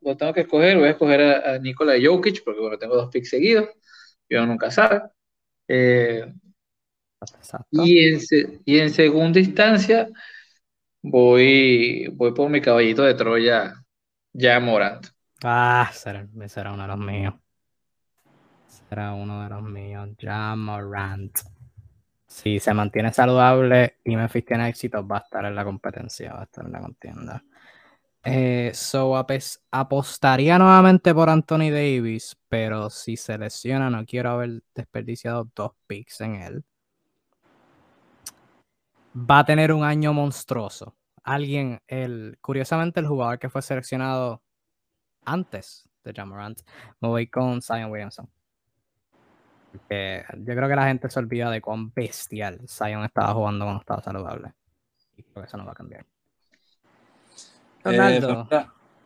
lo tengo que escoger. Voy a escoger a, Nikola Jokic, porque bueno, tengo dos picks seguidos. Yo nunca sabe. Eh, y, en, y en segunda instancia, voy, voy por mi caballito de Troya, ya Morant. Ah, será, será uno de los míos. Era uno de los míos. Jamorant. Si se mantiene saludable y Memphis tiene éxito, va a estar en la competencia, va a estar en la contienda. Eh, so apostaría nuevamente por Anthony Davis, pero si se lesiona, no quiero haber desperdiciado dos picks en él. Va a tener un año monstruoso. Alguien, el, curiosamente, el jugador que fue seleccionado antes de Jamorant, me voy con Zion Williamson. Yo creo que la gente se olvida de cuán bestial Zion estaba jugando cuando estaba saludable. Y creo que eso no va a cambiar. Eh, Ronaldo.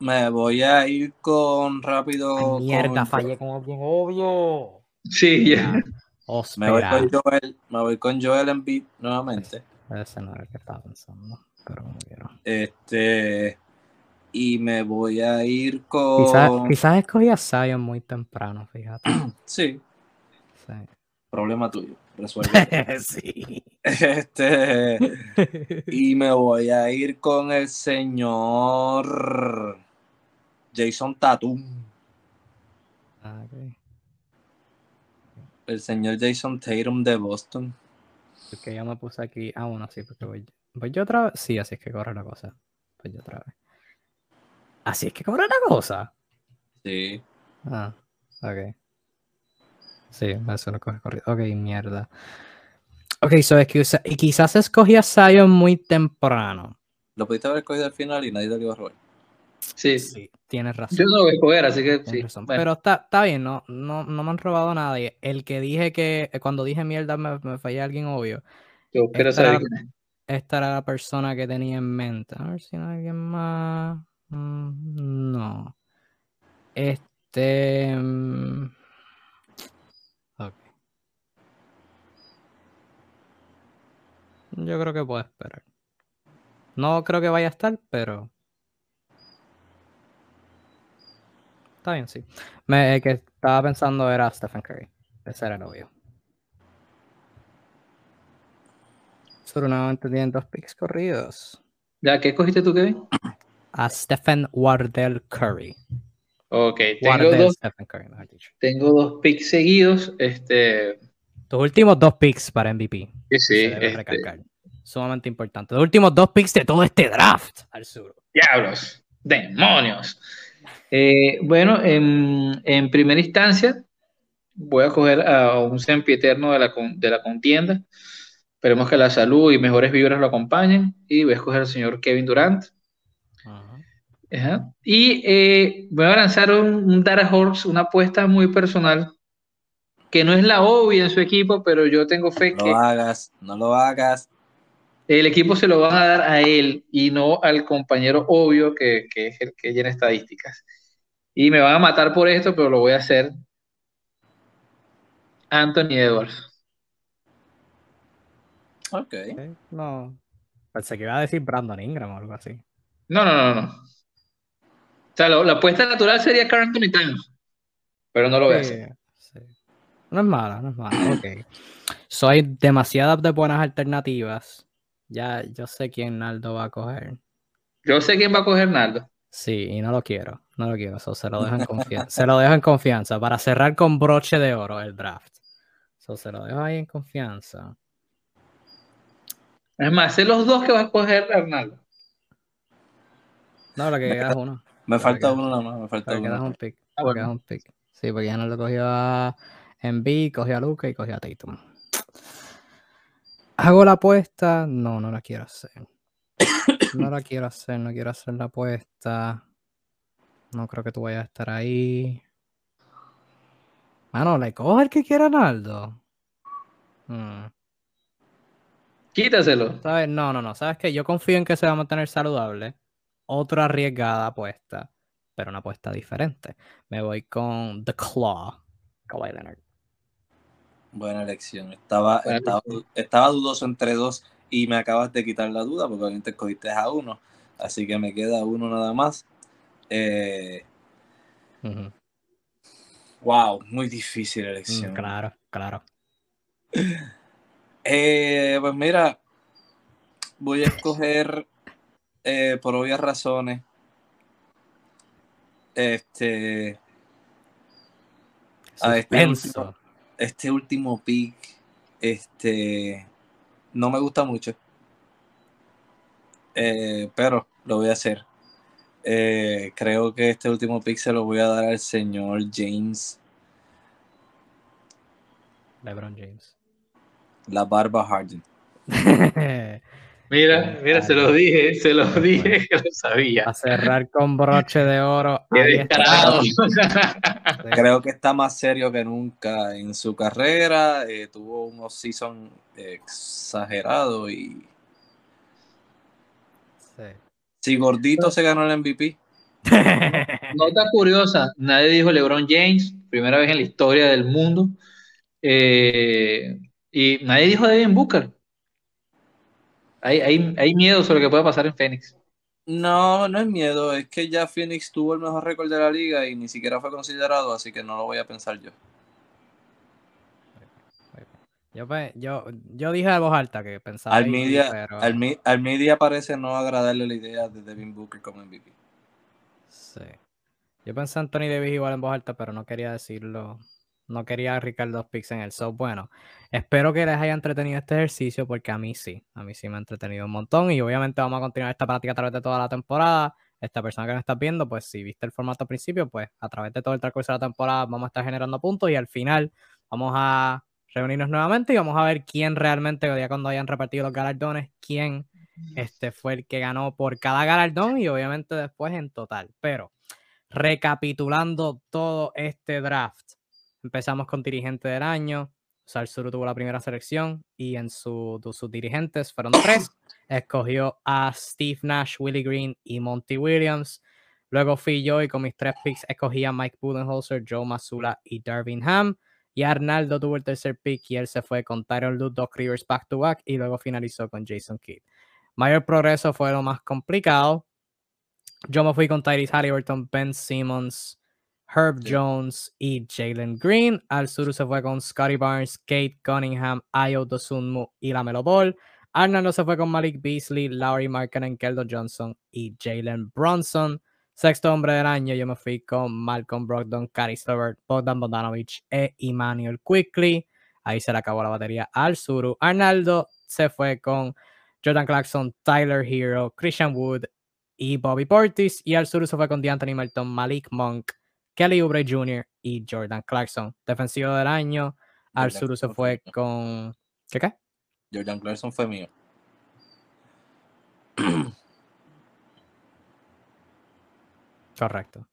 me voy a ir con rápido. Ay, mierda, con- fallé como bien obvio. Sí, ya. Me voy con Joel, me voy con Joel Embiid nuevamente. Ese no era el que estaba pensando, pero como quiero. Este y me voy a ir con Quizás, quizás escogí a Zion muy temprano, fíjate. sí, Sí. problema tuyo, resuelve. sí. este y me voy a ir con el señor Jason Tatum, Ah, el señor Jason Tatum de Boston. Porque yo me puse aquí. Ah, bueno, sí, porque voy, voy yo otra vez. Sí, así es que corre la cosa. Voy yo otra vez. Así es que corre la cosa. Sí. Ah, ok. Sí, eso lo coge corrido. Ok, mierda. Ok, so es que y quizás escogí a Zion muy temprano. Lo pudiste haber cogido al final y nadie te lo iba a robar. Sí. Sí, tienes razón. Yo no lo voy a escoger, así que sí. razón. Bueno, Pero está, está bien, no, no, no me han robado a nadie. El que dije que eh, cuando dije mierda me, me fallé a alguien obvio. yo quiero saber era- quién es. Esta era la persona que tenía en mente. A ver si no hay alguien más. Mm, No. Este. mm, Yo creo que puedo esperar. No creo que vaya a estar, pero. Está bien, sí. Me, el que estaba pensando era Stephen Curry. Ese era el obvio. Solo nuevamente tienen dos picks corridos. ¿Ya qué escogiste tú, Kevin? A Stephen Wardell Curry. Ok, tengo Wardell dos, Stephen Curry, mejor dicho. tengo dos picks seguidos. Este, Tus últimos dos picks para MVP. sí, sí, este. Sumamente importante. Los últimos dos picks de todo este draft al sur. diablos, demonios. Eh, bueno, en, en primera instancia, voy a coger a un sempieterno de la, de la contienda. Esperemos que la salud y mejores vibras lo acompañen. Y voy a escoger al señor Kevin Durant. Ajá. Y eh, voy a lanzar un, un Dark Horse, una apuesta muy personal, que no es la obvia en su equipo, pero yo tengo fe No que lo hagas, no lo hagas. el equipo se lo van a dar a él y no al compañero obvio que, que es el que llena estadísticas. Y me van a matar por esto, pero lo voy a hacer. Anthony Edwards. Ok. No. Pensé que iba a decir Brandon Ingram o algo así. No, no, no, no. O sea, lo- la apuesta natural sería Carl Anthony Towns, pero no lo voy a hacer. No es mala, no es mala. Ok. So hay demasiadas de buenas alternativas. Ya yo sé quién Naldo va a coger. Yo sé quién va a coger Naldo. Sí, y no lo quiero. No lo quiero. So, se lo dejo en confianza. se lo dejo en confianza. Para cerrar con broche de oro el draft. So, se lo dejo ahí en confianza. Es más, sé los dos que va a coger Arnaldo. No, lo que queda es uno. Me falta uno nada más, me falta uno. un pick. Ah, bueno. un pick. Sí, porque ya no lo cogió a Embiid, cogió a Luca y cogió a Tatum. ¿Hago la apuesta? No, no la quiero hacer. No la quiero hacer, no quiero hacer la apuesta. No creo que tú vayas a estar ahí. Mano, le coge el que quiera Naldo. Hmm. Quítaselo. ¿Sabes? No, no, no. ¿Sabes qué? Yo confío en que se va a mantener saludable. Otra arriesgada apuesta, pero una apuesta diferente. Me voy con The Claw. Kawhi Leonard. Buena elección. Estaba, Buena estaba, estaba dudoso entre dos y me acabas de quitar la duda porque obviamente escogiste a uno. Así que me queda uno nada más. Eh, wow, muy difícil Mm, elección. claro, claro. Eh, pues mira, voy a escoger eh, por obvias razones. Este, a este último. Este último pick, este, no me gusta mucho. Eh, pero lo voy a hacer. Eh, creo que este último pick se lo voy a dar al señor James LeBron James. La Barba Harden. Mira, mira, se lo dije, se lo dije que lo sabía. A cerrar con broche de oro. Qué descarado. Creo que está más serio que nunca en su carrera. eh, tuvo un off-season exagerado y Sí. si Gordito se ganó el MVP, Nota curiosa, nadie dijo LeBron James, primera vez en la historia del mundo. Eh, y nadie dijo Devin Booker. Hay, hay, hay miedo sobre lo que puede pasar en Phoenix. no, no es miedo, es que ya Phoenix tuvo el mejor récord de la liga y ni siquiera fue considerado, así que no lo voy a pensar yo. Yo, yo, yo dije de voz alta que pensaba. Al ahí, media, pero- al, mi- al media parece no agradarle la idea de Devin Booker como MVP. Sí. Yo pensé Anthony Davis igual en voz alta, pero no quería decirlo. No quería arriesgar dos picks en el show. Bueno, espero que les haya entretenido este ejercicio porque a mí sí. A mí sí me ha entretenido un montón y obviamente vamos a continuar esta práctica a través de toda la temporada. Esta persona que nos estás viendo, pues si viste el formato al principio, pues a través de todo el transcurso de la temporada vamos a estar generando puntos y al final vamos a reunirnos nuevamente y vamos a ver quién realmente, ya cuando hayan repartido los galardones, quién este fue el que ganó por cada galardón y obviamente después en total. Pero recapitulando todo este draft, empezamos con dirigente del año. Salsuru tuvo la primera selección y en su, sus dirigentes fueron tres. Escogió a Steve Nash, Willie Green y Monty Williams. Luego fui yo y con mis tres picks escogí a Mike Budenholzer, Joe Masula y Darvin Ham. Y Arnaldo tuvo el tercer pick y él se fue con Tyron Lue, Doc Rivers back to back y luego finalizó con Jason Kidd. Mayor progreso fue lo más complicado. Yo me fui con Tyrese Halliburton, Ben Simmons, Herb. Jones y Jalen Green. Al sur se fue con Scotty Barnes, Kate Cunningham, Ayo Dosunmu y Lamelo Ball. Arnaldo se fue con Malik Beasley, Laurie Markkinen, Keldon Johnson y Jalen Bronson. Sexto hombre del año, yo me fui con Malcolm Brogdon, Caris Levert, Bogdan Bogdanovich e Emmanuel Quickly. Ahí se le acabó la batería al Suru. Arnaldo se fue con Jordan Clarkson, Tyler Hero, Christian Wood y Bobby Portis. Y al Suru se fue con DeAnthony Melton, Malik Monk, Kelly Oubre Jr. y Jordan Clarkson. Defensivo del año, al Jordan Suru se fue con. ¿Qué qué? Jordan Clarkson fue mío. Correcto.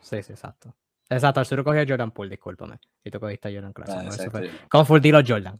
Sí, sí, exacto. Exacto, al Suru cogió a Jordan Poole, discúlpame. Y tú cogiste a Jordan Clarkson. Ah, por eso exacto. fue- Confundilo Jordan,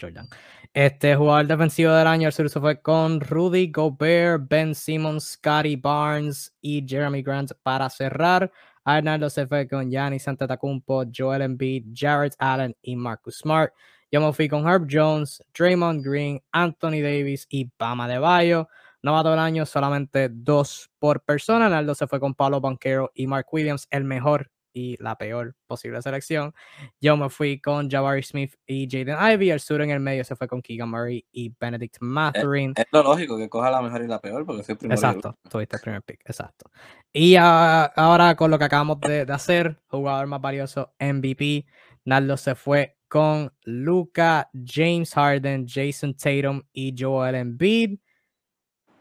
Jordan. Este jugador defensivo del año, sur se fue con Rudy Gobert, Ben Simmons, Scotty Barnes y Jeremy Grant para cerrar. Arnaldo se fue con Giannis Antetokounmpo, Joel Embiid, Jared Allen y Marcus Smart. Yo me fui con Herb Jones, Draymond Green, Anthony Davis y Bama de Bayo. Novato del año, solamente dos por persona. Arnaldo se fue con Pablo Banquero y Mark Williams, el mejor y la peor posible selección. Yo me fui con Jabari Smith y Jaden Ivey. El sur en el medio se fue con Keegan Murray y Benedict Mathurin. Es lo lógico que coja la mejor y la peor, porque fue el primero. y el Exacto, tuviste el primer pick, exacto. Y ah, ahora con lo que acabamos de, de hacer, jugador más valioso, MVP, Naldo se fue con Luca, James Harden, Jason Tatum y Joel Embiid.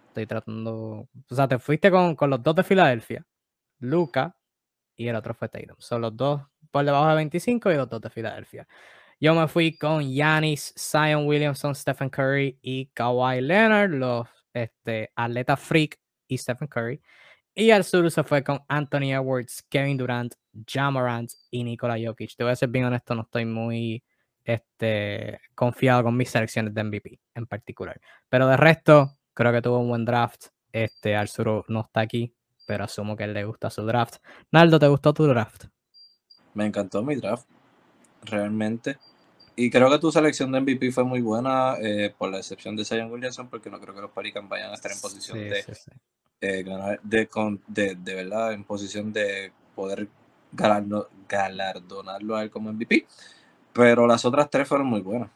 Estoy tratando, o sea, te fuiste con, con los dos de Filadelfia, Luca y el otro fue Tatum. Son los dos por debajo de 25 y los dos de Filadelfia. Yo me fui con Giannis, Zion Williamson, Stephen Curry y Kawhi Leonard, los este, atletas freak y Stephen Curry. Y al sur se fue con Anthony Edwards, Kevin Durant, Jamorant y Nikola Jokic. Te voy a ser bien honesto, no estoy muy este, confiado con mis selecciones de MVP en particular. Pero de resto, creo que tuvo un buen draft. Este, al sur no está aquí, pero asumo que le gusta su draft. Naldo, ¿te gustó tu draft? Me encantó mi draft, realmente. Y creo que tu selección de MVP fue muy buena, eh, por la excepción de Zion Williamson, porque no creo que los Pelicans vayan a estar en posición Sí, de, sí, sí. eh, ganar, de, con- de, de verdad, en posición de poder galardo- galardonarlo a él como MVP. Pero las otras tres fueron muy buenas.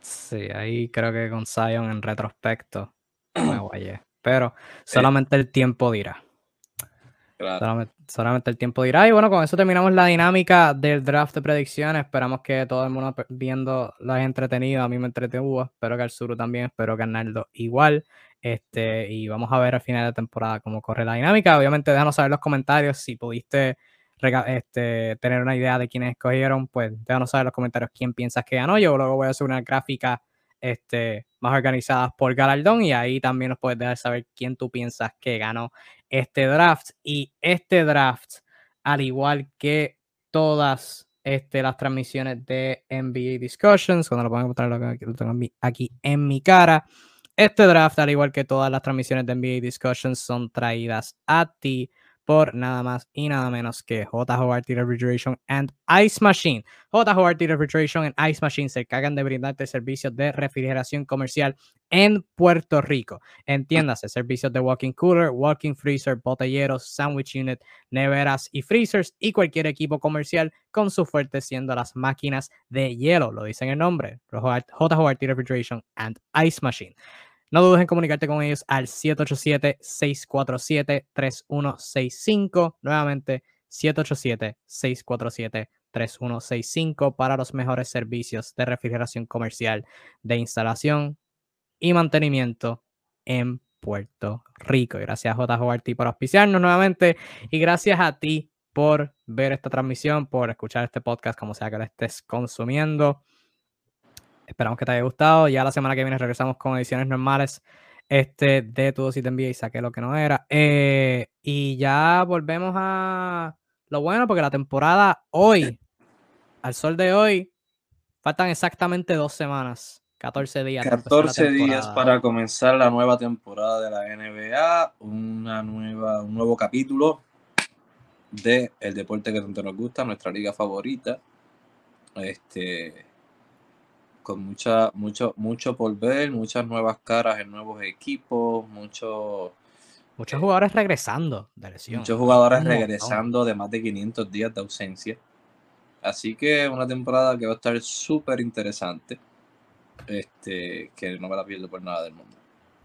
Sí, ahí creo que con Zion en retrospecto me guayé. Pero solamente el tiempo dirá. Solamente, el tiempo dirá. Y bueno, con eso terminamos la dinámica del draft de predicciones. Esperamos que todo el mundo viendo haya entretenido. A mí me entretuvo. Espero que al Suru también. Espero que Arnaldo igual. Este, y vamos a ver al final de temporada cómo corre la dinámica. Obviamente, déjanos saber en los comentarios si pudiste este, tener una idea de quiénes escogieron. Pues déjanos saber en los comentarios quién piensas que ganó. Yo luego voy a hacer una gráfica este, más organizadas por galardón y ahí también nos puedes dejar saber quién tú piensas que ganó este draft. Y este draft, al igual que todas este, las transmisiones de NBA Discussions, cuando lo pueden encontrar lo tengo aquí en mi cara, este draft, al igual que todas las transmisiones de NBA Discussions, son traídas a ti por nada más y nada menos que JHORT Refrigeration and Ice Machine. JHORT Refrigeration and Ice Machine se encargan de brindarte servicios de refrigeración comercial en Puerto Rico. Entiéndase, servicios de walking cooler, walking freezer, botelleros, sandwich unit, neveras y freezers y cualquier equipo comercial con su fuerte siendo las máquinas de hielo, lo dicen el nombre, JHORT Refrigeration and Ice Machine. No dudes en comunicarte con ellos al 787-647-3165. Nuevamente, 787-647-3165 para los mejores servicios de refrigeración comercial, de instalación y mantenimiento en Puerto Rico. gracias a JJRT por auspiciarnos nuevamente y gracias a ti por ver esta transmisión, por escuchar este podcast, como sea que lo estés consumiendo. Esperamos que te haya gustado. Ya la semana que viene regresamos con ediciones normales este, de Tu si te envía y saqué lo que no era. Eh, y ya volvemos a lo bueno, porque la temporada hoy, al sol de hoy, faltan exactamente dos semanas. 14 días. 14 días para comenzar la nueva temporada de la NBA, una nueva, un nuevo capítulo de el deporte que tanto nos gusta, nuestra liga favorita. Este, con mucha, mucho, mucho por ver, muchas nuevas caras en nuevos equipos, mucho, muchos jugadores regresando de lesión. Muchos jugadores regresando de más de 500 días de ausencia. Así que una temporada que va a estar súper interesante. Este, que no me la pierdo por nada del mundo.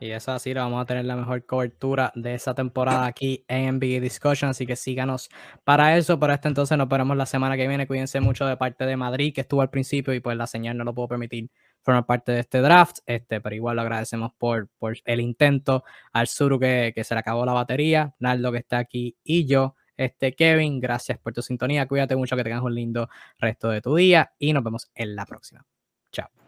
Y eso así, vamos a tener la mejor cobertura de esa temporada aquí en NBA Discussion, así que síganos para eso. Por este entonces nos veremos la semana que viene. Cuídense mucho de parte de Madrid, que estuvo al principio y pues la señal no lo puedo permitir formar parte de este draft, este, pero igual lo agradecemos por, por el intento, al Suru que, que se le acabó la batería, Naldo que está aquí y yo. Este, Kevin, gracias por tu sintonía. Cuídate mucho, que tengas un lindo resto de tu día y nos vemos en la próxima. Chao.